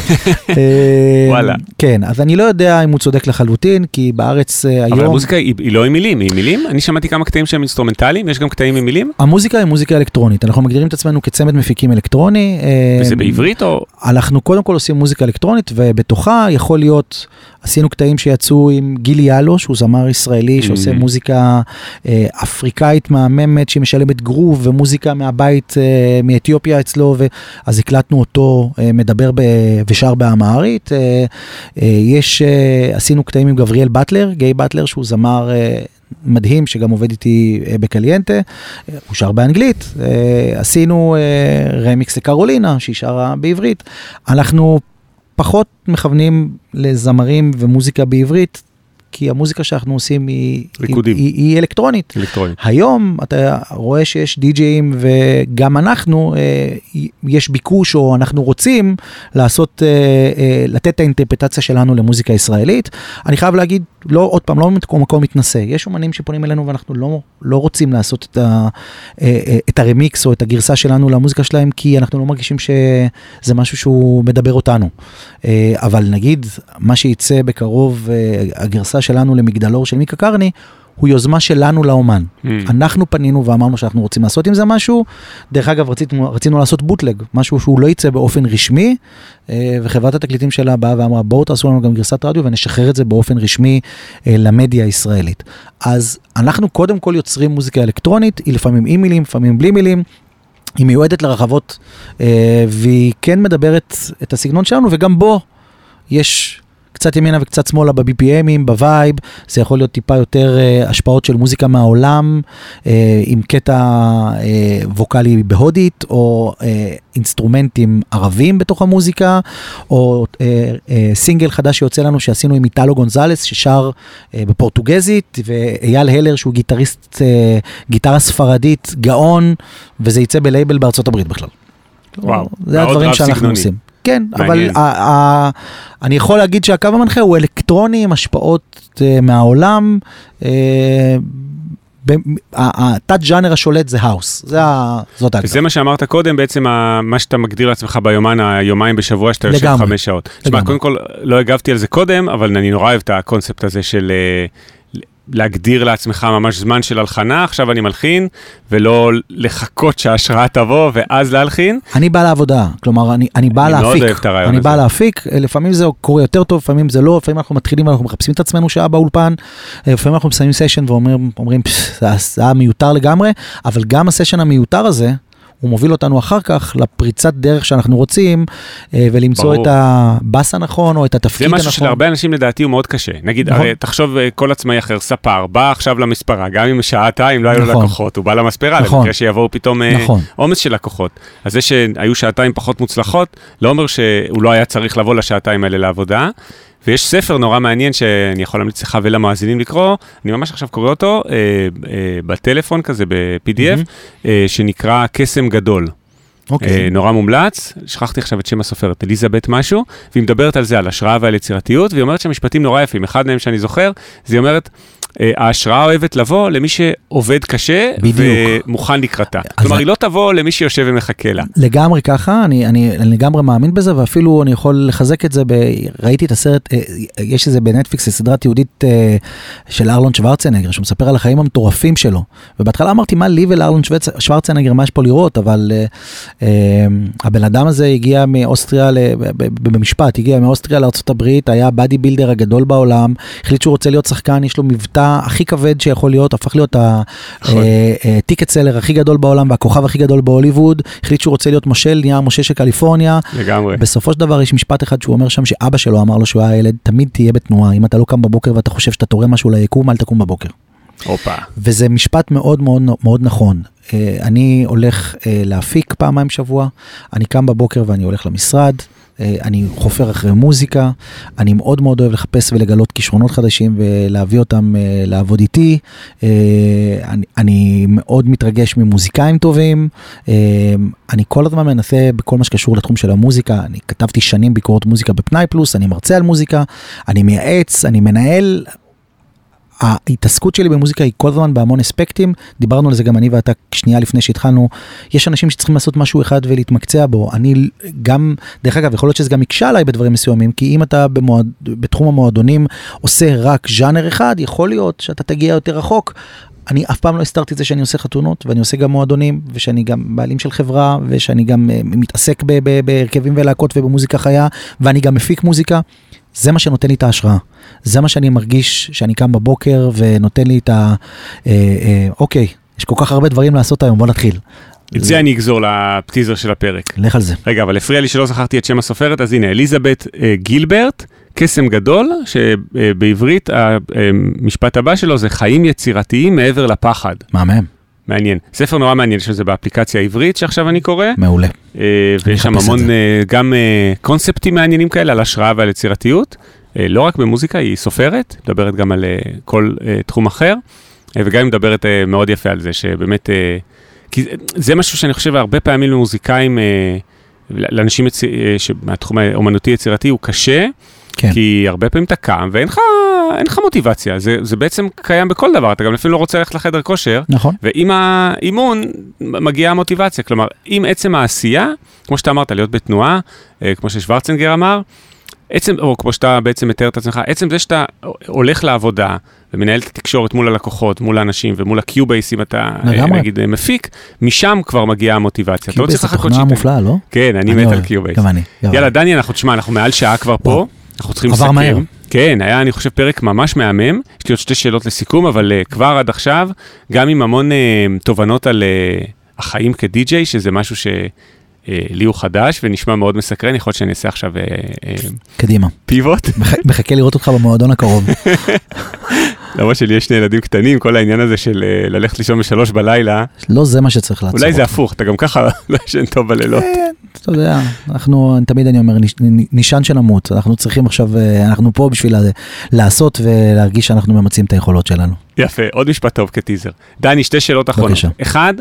A: אה,
B: וואלה.
A: כן אז אני לא יודע אם הוא צודק לחלוטין כי בארץ אה,
B: אבל
A: היום
B: המוזיקה היא לא עם מילים, היא עם מילים? אני שמעתי כמה קטעים שהם אינסטרומנטליים, יש גם קטעים עם מילים?
A: המוזיקה היא מוזיקה אלקטרונית אנחנו מגדירים את עצמנו כצמד מפיקים אלקטרוני. אה,
B: וזה בעברית או...
A: אנחנו קודם כל עושים מוזיקה אלקטרונית ובתוכה יכול להיות, עשינו קטעים שיצאו עם גילי יאלו שהוא זמר ישראלי שעושה
B: Mhm.
A: מוזיקה אפריקאית מהממת שמשלמת גרוב ומוזיקה מהבית מאתיופיה אצלו הקלטנו אותו אה, מדבר ב, ושר באמהרית. אה, אה, יש, עשינו קטעים עם גבריאל באטלר, גיי באטלר שהוא זמר מדהים שגם עובד איתי בקליינטה, הוא שר באנגלית, עשינו רמיקס לקרולינה שהיא שרה בעברית. אנחנו פחות מכוונים לזמרים ומוזיקה בעברית, כי המוזיקה שאנחנו עושים היא,
B: ריקודים.
A: היא, היא, היא אלקטרונית.
B: אלקטרונית.
A: היום אתה רואה שיש די-ג'אים וגם אנחנו, אה, יש ביקוש או אנחנו רוצים לעשות, אה, אה, לתת את האינטרפטציה שלנו למוזיקה ישראלית. אני חייב להגיד, לא, עוד פעם, לא ממקום מקום מתנשא, יש אומנים שפונים אלינו ואנחנו לא, לא רוצים לעשות את, ה, אה, אה, את הרמיקס או את הגרסה שלנו למוזיקה שלהם, כי אנחנו לא מרגישים שזה משהו שהוא מדבר אותנו. אה, אבל נגיד, מה שיצא בקרוב, אה, הגרסה שלנו למגדלור של מיקה קרני, הוא יוזמה שלנו לאומן.
B: Mm.
A: אנחנו פנינו ואמרנו שאנחנו רוצים לעשות עם זה משהו. דרך אגב, רצינו, רצינו לעשות בוטלג, משהו שהוא לא יצא באופן רשמי, אה, וחברת התקליטים שלה באה ואמרה, בואו תעשו לנו גם גרסת רדיו ונשחרר את זה באופן רשמי אה, למדיה הישראלית. אז אנחנו קודם כל יוצרים מוזיקה אלקטרונית, היא לפעמים עם מילים, לפעמים בלי מילים. היא מיועדת לרחבות, אה, והיא כן מדברת את הסגנון שלנו, וגם בו יש קצת ימינה וקצת שמאלה ב-BPM ים, ב vibe, זה יכול להיות טיפה יותר אה, השפעות של מוזיקה מהעולם, אה, עם קטע אה, ווקאלי בהודית, או אה, אינסטרומנטים ערבים בתוך המוזיקה, או אה, אה, סינגל חדש שיוצא לנו שעשינו עם איטלו גונזלס, ששר אה, בפורטוגזית, ואייל הלר שהוא גיטריסט, אה, גיטרה ספרדית, גאון, וזה יצא בלייבל בארצות הברית בכלל.
B: וואו,
A: זה הדברים שאנחנו
B: רב-סגנוני.
A: עושים. כן,
B: מעניין.
A: אבל ה- ה- אני יכול להגיד שהקו המנחה הוא אלקטרוני עם השפעות אה, מהעולם. אה, ב- ה- התת ג'אנר השולט זה house, זה זאת ההגדרה.
B: וזה מה שאמרת קודם, בעצם מה שאתה מגדיר לעצמך ביומן, היומיים בשבוע שאתה יושב. חמש שעות. תשמע,
A: לגמרי.
B: קודם כל, לא הגבתי על זה קודם, אבל אני נורא אוהב את הקונספט הזה של אה, להגדיר לעצמך ממש זמן של הלחנה, עכשיו אני מלחין, ולא לחכות שההשראה תבוא ואז להלחין.
A: אני בא לעבודה, כלומר, אני, אני בא
B: אני מאוד
A: להפיק.
B: אוהב את הרעיון
A: אני
B: הזה.
A: בא להפיק, אה, לפעמים זה קורה יותר טוב, לפעמים זה לא, לפעמים אנחנו מתחילים ואנחנו מחפשים את עצמנו שעה באולפן, אה, לפעמים אנחנו מסיימים סשן ואומרים, אומרים, "פס, זה היה- זה היה מיותר לגמרי, אבל גם הסשן המיותר הזה, הוא מוביל אותנו אחר כך לפריצת דרך שאנחנו רוצים, אה, ולמצוא
B: ברור.
A: את הבאס הנכון או את
B: זה
A: התפקיד הנכון.
B: משהו שלהרבה אנשים לדעתי הוא מאוד קשה. נגיד,
A: נכון.
B: הרי תחשוב אה, כל עצמאי אחר, ספר, בא עכשיו למספרה, גם אם שעתיים לא היו לו
A: נכון.
B: לקוחות, הוא בא למספרה,
A: נכון.
B: למקרה שיבואו פתאום אה,
A: נכון.
B: עומס של לקוחות. אז זה שהיו שעתיים פחות מוצלחות, לא אומר שהוא לא היה צריך לבוא לשעתיים האלה לעבודה. ויש ספר נורא מעניין שאני יכול להמליץ לך ולמאזינים לקרוא, אני ממש עכשיו קורא אותו אה, אה, בטלפון כזה, ב-PDF,
A: מהמם.
B: אה, שנקרא קסם גדול.
A: אוקיי.
B: אה, נורא מומלץ, שכחתי עכשיו את שם הסופרת, אליזבת משהו, והיא מדברת על זה, על השראה ועל יצירתיות, והיא אומרת שם משפטים נורא יפים, אחד מהם שאני זוכר, זה היא אומרת, ההשראה אוהבת לבוא למי שעובד קשה,
A: בדיוק.
B: ומוכן לקראתה. כלומר, היא לא תבוא למי שיושב ומחכה לה.
A: לגמרי ככה, אני, אני, אני לגמרי מאמין בזה, ואפילו אני יכול לחזק את זה, ב, ראיתי את הסרט, אה, יש איזה בנטפליקס, זו סדרה תיעודית אה, של ארלון שוורצנגר, שהוא מספר על החיים המטורפים שלו. ובהתחלה אמרתי, מה לי ולארלון שוורצ- שוורצנגר, מה יש פה לראות, אבל אה, אה, הבן אדם הזה הגיע מאוסטריה, ל- ב- ב- במשפט, הגיע מאוסטריה לארה"ב, היה ה bodybuilder הגדול בעולם, החליט שהוא רוצה להיות שחקן, יש לו מבטא הכי כבד שיכול להיות, הפך להיות
B: נכון.
A: ה ticket seller הכי גדול בעולם והכוכב הכי גדול בהוליווד, החליט שהוא רוצה להיות מושל, נהיה מושל של קליפורניה.
B: לגמרי.
A: בסופו של דבר יש משפט אחד שהוא אומר שם שאבא שלו אמר לו שהוא היה ילד, תמיד תהיה בתנועה, אם אתה לא קם בבוקר ואתה חושב שאתה תורם משהו ליקום, אל תקום בבוקר.
B: הופה.
A: וזה משפט מאוד מאוד מאוד נכון. אה, אני הולך אה, להפיק פעמיים בשבוע, אני קם בבוקר ואני הולך למשרד, אה, אני חופר אחרי מוזיקה, אני מאוד מאוד אוהב לחפש ולגלות כישרונות חדשים ולהביא אותם אה, לעבוד איתי. אה, אני, אני מאוד מתרגש ממוזיקאים טובים, אה, אני כל הזמן מנסה בכל מה שקשור לתחום של המוזיקה, אני כתבתי שנים ביקורות מוזיקה בפנאי פלוס, אני מרצה על מוזיקה, אני מייעץ, אני מנהל. ההתעסקות שלי במוזיקה היא כל הזמן בהמון אספקטים, דיברנו על זה גם אני ואתה שנייה לפני שהתחלנו, יש אנשים שצריכים לעשות משהו אחד ולהתמקצע בו, אני גם, דרך אגב, יכול להיות שזה גם יקשה עליי בדברים מסוימים, כי אם אתה במועד, בתחום המועדונים עושה רק ז'אנר אחד, יכול להיות שאתה תגיע יותר רחוק. אני אף פעם לא הסתרתי את זה שאני עושה חתונות ואני עושה גם מועדונים ושאני גם בעלים של חברה ושאני גם uh, מתעסק בהרכבים ולהקות ובמוזיקה חיה ואני גם מפיק מוזיקה. זה מה שנותן לי את ההשראה. זה מה שאני מרגיש שאני קם בבוקר ונותן לי את ה... אה, אה, אוקיי, יש כל כך הרבה דברים לעשות היום, בוא נתחיל.
B: את זה אני אגזור לפטיזר של הפרק.
A: לך על זה.
B: רגע, אבל הפריע לי שלא זכרתי את שם הסופרת, אז הנה, אליזבת אה, גילברט, קסם גדול, שבעברית המשפט הבא שלו זה חיים יצירתיים מעבר לפחד.
A: מהמם,
B: מעניין. ספר נורא מעניין, יש לזה באפליקציה העברית שעכשיו אני קורא,
A: מעולה.
B: אה, ויש שם המון. אה, גם אה, קונספטים מעניינים כאלה על השראה ועל יצירתיות. לא רק במוזיקה, היא סופרת, מדברת גם על כל תחום אחר, וגם היא מדברת מאוד יפה על זה, שבאמת, כי זה- משהו שאני חושב הרבה פעמים למוזיקאים, לאנשים מהתחום האומנותי יצירתי הוא קשה,
A: כן.
B: כי הרבה פעמים אתה קם ואין לך, אין לך מוטיבציה, זה, זה בעצם קיים בכל דבר, אתה גם לפעמים לא רוצה ללכת לחדר כושר,
A: נכון.
B: ועם האימון מגיעה המוטיבציה, כלומר, עם עצם העשייה, כמו שאתה אמרת, להיות בתנועה, אה, כמו ששוורצנגר אמר, עצם, או כמו שאתה בעצם מתאר את עצמך, עצם זה שאתה הולך לעבודה ומנהל את התקשורת מול הלקוחות, מול האנשים ומול ה Cubase, אם אתה אה,
A: לגמרי.
B: נגיד אה, מפיק, משם כבר מגיעה המוטיבציה. Cubase
A: זו
B: לחכות
A: תוכנה מופלאה, לא?
B: כן, אני מת על
A: אוהב.
B: Cubase.
A: גם אני.
B: יאללה,
A: אני.
B: דני, אנחנו, תשמע, אנחנו מעל שעה כבר פה. אנחנו צריכים
A: עבר
B: לסכם.
A: מהר.
B: כן, היה, אני חושב, פרק ממש מהמם. יש לי עוד שתי שאלות לסיכום, אבל אה, כבר עד עכשיו, גם עם המון uh, תובנות על uh, החיים כדי-ג'יי, שזה משהו שלי הוא חדש ונשמע מאוד מסקרן, יכול להיות שאני אעשה עכשיו uh, uh,
A: קדימה.
B: פיבוט.
A: מח- מחכה לראות אותך במועדון הקרוב.
B: למרות שלי יש שני ילדים קטנים, כל העניין הזה של uh, ללכת לישון בשלוש בלילה,
A: לא זה מה שצריך לעצור.
B: אולי זה. הפוך, אתה גם ככה לא ישן טוב בלילות.
A: כן, אתה יודע, אנחנו, תמיד אני אומר, נשען שנמות, אנחנו צריכים עכשיו, אה, אנחנו פה בשביל לעשות ולהרגיש שאנחנו ממצים את היכולות שלנו.
B: יפה, עוד משפט טוב כטיזר. דני, שתי שאלות אחרונות.
A: בבקשה.
B: אחד,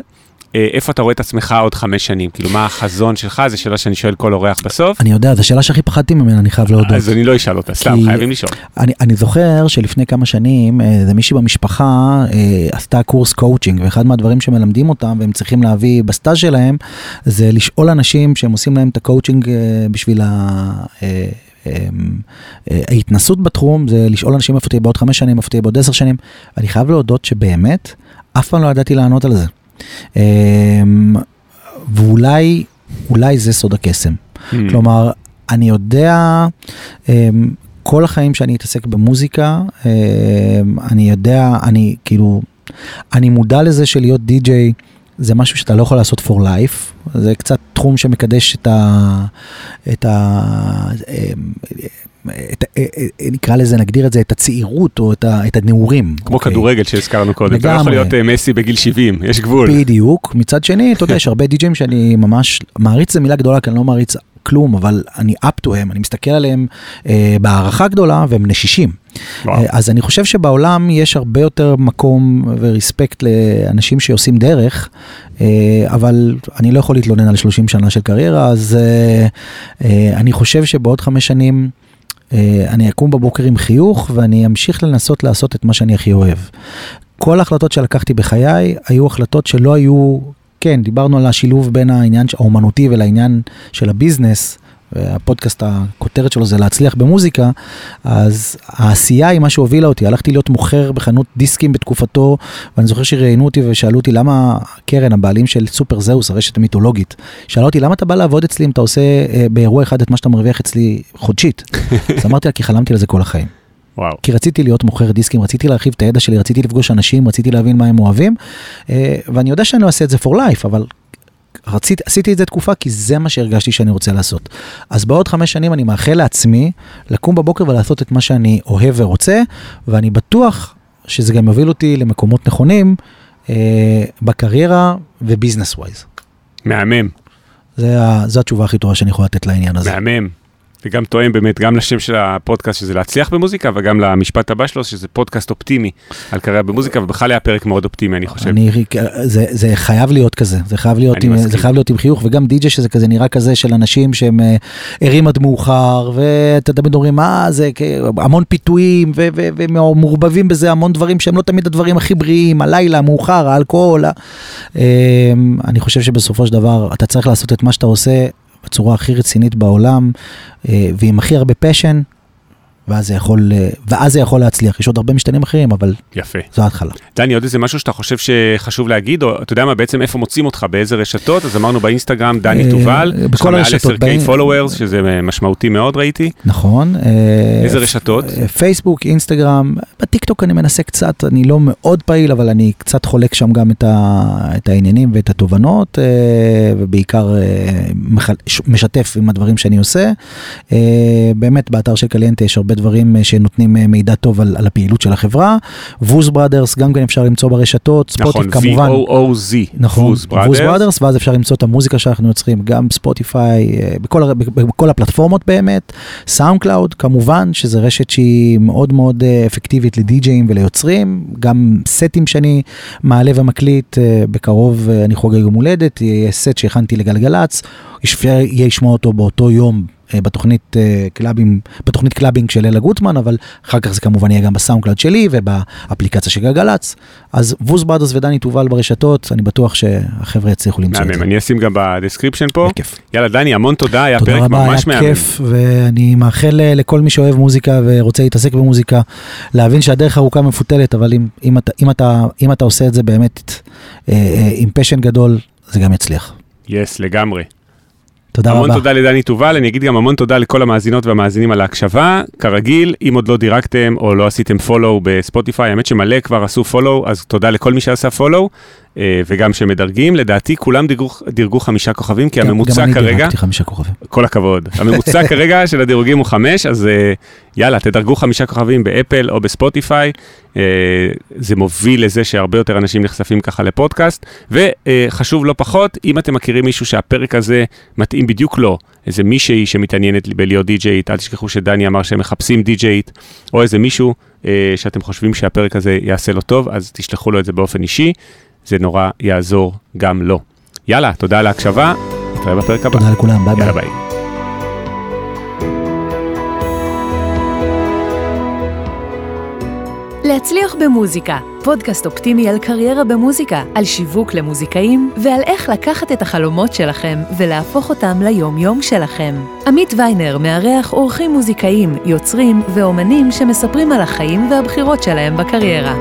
B: איפה אתה רואה את עצמך עוד חמש שנים? כאילו, מה החזון שלך? זו שאלה שאני שואל כל אורח בסוף.
A: אני יודע, זו שאלה שהכי פחדתי ממנה, אני חייב להודות.
B: אז אני לא אשאל אותה, סתם, חייבים לשאול.
A: אני, אני זוכר שלפני כמה שנים, אה, איזה מישהי במשפחה אה, עשתה קורס קואוצ'ינג, ואחד מהדברים שמלמדים אותם, והם צריכים להביא בסטאז' שלהם, זה לשאול אנשים שהם עושים להם את הקואוצ'ינג אה, בשביל ה... אה, אה, אה, ההתנסות בתחום זה לשאול אנשים איפה תהיה בעוד חמש שנים, איפה תהיה בעוד עשר שנים. אני חייב להודות שבאמת, אף פעם לא ידעתי לענות על זה. אה, ואולי, אולי זה סוד הקסם.
B: Hmm.
A: כלומר, אני יודע, אמ, כל החיים שאני אתעסק במוזיקה, אמ, אני יודע, אני כאילו, אני מודע לזה שלהיות די-ג'יי זה משהו שאתה לא יכול לעשות for life, זה קצת תחום שמקדש את ה... את ה... את, ה- נקרא לזה, נגדיר את זה, את הצעירות או את, ה, את הנעורים.
B: כמו
A: אוקיי?
B: כדורגל שהזכרנו קודם, אתה לא יכול. להיות אה, מסי בגיל 70, יש גבול.
A: בדיוק. מצד שני, אתה יודע, יש הרבה די-ג'ים שאני ממש, מעריץ זה מילה גדולה, כי אני לא מעריץ כלום, אבל אני up to הם, אני מסתכל עליהם אה, בהערכה גדולה והם נשישים.
B: וואו.
A: אה, אז אני חושב שבעולם יש הרבה יותר מקום ורספקט לאנשים שעושים דרך, אה, אבל אני לא יכול להתלונן על 30 שנה של קריירה, אז אה, אה, אני חושב שבעוד חמש שנים... אה, אני אקום בבוקר עם חיוך ואני אמשיך לנסות לעשות את מה שאני הכי אוהב. כל ההחלטות שלקחתי בחיי היו החלטות שלא היו, כן, דיברנו על השילוב בין העניין האומנותי ולעניין של הביזנס, והפודקאסט, הכותרת שלו זה להצליח במוזיקה, אז העשייה היא מה שהובילה אותי. הלכתי להיות מוכר בחנות דיסקים בתקופתו, ואני זוכר שראיינו אותי ושאלו אותי למה קרן, הבעלים של סופר זהוס, הרשת המיתולוגית, שאלה אותי למה אתה בא לעבוד אצלי אם אתה עושה אה, באירוע אחד את מה שאתה מרוויח אצלי חודשית. אז אמרתי לה כי חלמתי על זה כל החיים.
B: וואו.
A: כי רציתי להיות מוכר דיסקים, רציתי להרחיב את הידע שלי, רציתי לפגוש אנשים, רציתי להבין מה הם אוהבים, אה, ואני יודע שאני לא אעשה את זה for life, אבל רציתי, עשיתי את זה תקופה כי זה מה שהרגשתי שאני רוצה לעשות. אז בעוד חמש שנים אני מאחל לעצמי לקום בבוקר ולעשות את מה שאני אוהב ורוצה, ואני בטוח שזה גם יוביל אותי למקומות נכונים אה, בקריירה ו business wise.
B: מהמם,
A: זה זו התשובה הכי טובה שאני יכול לתת לעניין הזה.
B: מהמם. וגם תואם באמת גם לשם של הפודקאסט שזה להצליח במוזיקה וגם למשפט הבא שלו שזה פודקאסט אופטימי על קריירה במוזיקה ובכלל היה פרק מאוד אופטימי אני חושב.
A: אני, זה, זה חייב להיות כזה, זה חייב להיות, עם,
B: מסכים.
A: זה חייב להיות עם חיוך, וגם די.ג'יי שזה כזה נראה כזה של אנשים שהם אה, ערים עד מאוחר, ואתה תמיד אומרים, מה זה, המון פיתויים, ומעורבבים בזה המון דברים שהם לא תמיד הדברים הכי בריאים, הלילה, המאוחר, האלכוהול. אה, אני חושב שבסופו של דבר אתה צריך לעשות את מה שאתה עושה בצורה הכי רצינית בעולם, אה, ועם הכי הרבה פשן, ואז זה יכול, אה, ואז זה יכול להצליח. יש עוד הרבה משתנים אחרים, אבל
B: יפה.
A: זו ההתחלה.
B: דני עוד איזה משהו שאתה חושב שחשוב להגיד או אתה יודע מה בעצם איפה מוצאים אותך באיזה רשתות אז אמרנו באינסטגרם דני
A: אה,
B: תובל.
A: בכל
B: יש לך
A: הרשתות,
B: מעל 10K
A: ב-
B: followers שזה משמעותי מאוד ראיתי.
A: נכון. אה,
B: איזה רשתות?
A: פייסבוק, אינסטגרם, בטיקטוק אני מנסה קצת, אני לא מאוד פעיל, אבל אני קצת חולק שם גם את, העניינים ואת התובנות, ובעיקר משתף עם הדברים שאני עושה. באמת, באתר של קליינטע יש הרבה הרבה דברים שנותנים מידע טוב על, על הפעילות של החברה. VOOZ Brothers, גם כן אפשר למצוא ברשתות, ספוטיפיי
B: נכון,
A: כמובן.
B: V-O-O-Z,
A: נכון,
B: VOOZ,
A: VOOZ
B: Brothers.
A: Brothers, ואז אפשר למצוא את המוזיקה שאנחנו יוצרים, גם ספוטיפיי, אה, בכל, בכל הפלטפורמות באמת, סאונד קלאוד, כמובן, שזה רשת שהיא מאוד מאוד אה, אפקטיבית לדי-ג'ייים וליוצרים, גם סטים שאני מעלה ומקליט, אה, בקרוב אה, אני חוגג יום הולדת, יהיה סט שהכנתי לגלגלצ, יהיה לשמוע אותו באותו יום. אה, בתוכנית אה, קלאבים, בתוכנית קלאבינג של אלה גוטמן, אבל אחר כך זה כמובן יהיה גם בסאונד קלאוד שלי ובאפליקציה של גלגלצ. אז VOOZ Brothers ודני תובל ברשתות, אני בטוח שהחבר'ה יצליחו למצוא את זה.
B: אני אשים גם ב-description פה.
A: בכיף.
B: יאללה, דני, המון תודה, היה
A: תודה
B: פרק
A: רבה, היה
B: ממש מהמם.
A: כיף, ואני מאחל אה, לכל מי שאוהב מוזיקה ורוצה להתעסק במוזיקה, להבין שהדרך ארוכה מפותלת, אבל אם, אם, אתה, אם, אתה, אם אתה עושה את זה באמת עם פשן גדול, זה גם יצליח.
B: יס, לגמרי.
A: תודה
B: המון
A: רבה.
B: תודה לדני תובל, אני אגיד גם המון תודה לכל המאזינות והמאזינים על ההקשבה. כרגיל, אם עוד לא דירקתם או לא עשיתם פולו בספוטיפיי, האמת שמלא כבר עשו פולו, אז תודה לכל מי שעשה פולו, וגם שמדרגים. לדעתי כולם דירגו, דירגו חמישה כוכבים, כי
A: גם-
B: הממוצע
A: גם אני
B: כרגע,
A: דירקתי חמישה כוכבים.
B: כל הכבוד, הממוצע כרגע של הדירוגים הוא חמש, אז אה, יאללה, תדרגו חמישה כוכבים באפל או בספוטיפיי. אה, זה מוביל לזה שהרבה יותר אנשים נחשפים ככה לפודקאסט. וחשוב לא פחות, אם אתם מכירים מישהו שהפרק הזה מתאים בדיוק לו, איזה מישהי שמתעניינת בלהיות די-ג'יית, אל תשכחו שדני אמר שהם מחפשים די-ג'יית, או איזה מישהו אה, שאתם חושבים שהפרק הזה יעשה לו טוב, אז תשלחו לו את זה באופן אישי, זה נורא יעזור גם לו. יאללה, תודה על ההקשבה, נתראה בפרק הבא.
A: תודה לכולם, ביי ביי.
B: יאללה ביי.
D: להצליח במוזיקה, פודקאסט אופטימי על קריירה במוזיקה, על שיווק למוזיקאים ועל איך לקחת את החלומות שלכם ולהפוך אותם ליום-יום שלכם. עמית ויינר מארח אורחים מוזיקאים, יוצרים ואומנים שמספרים על החיים והבחירות שלהם בקריירה.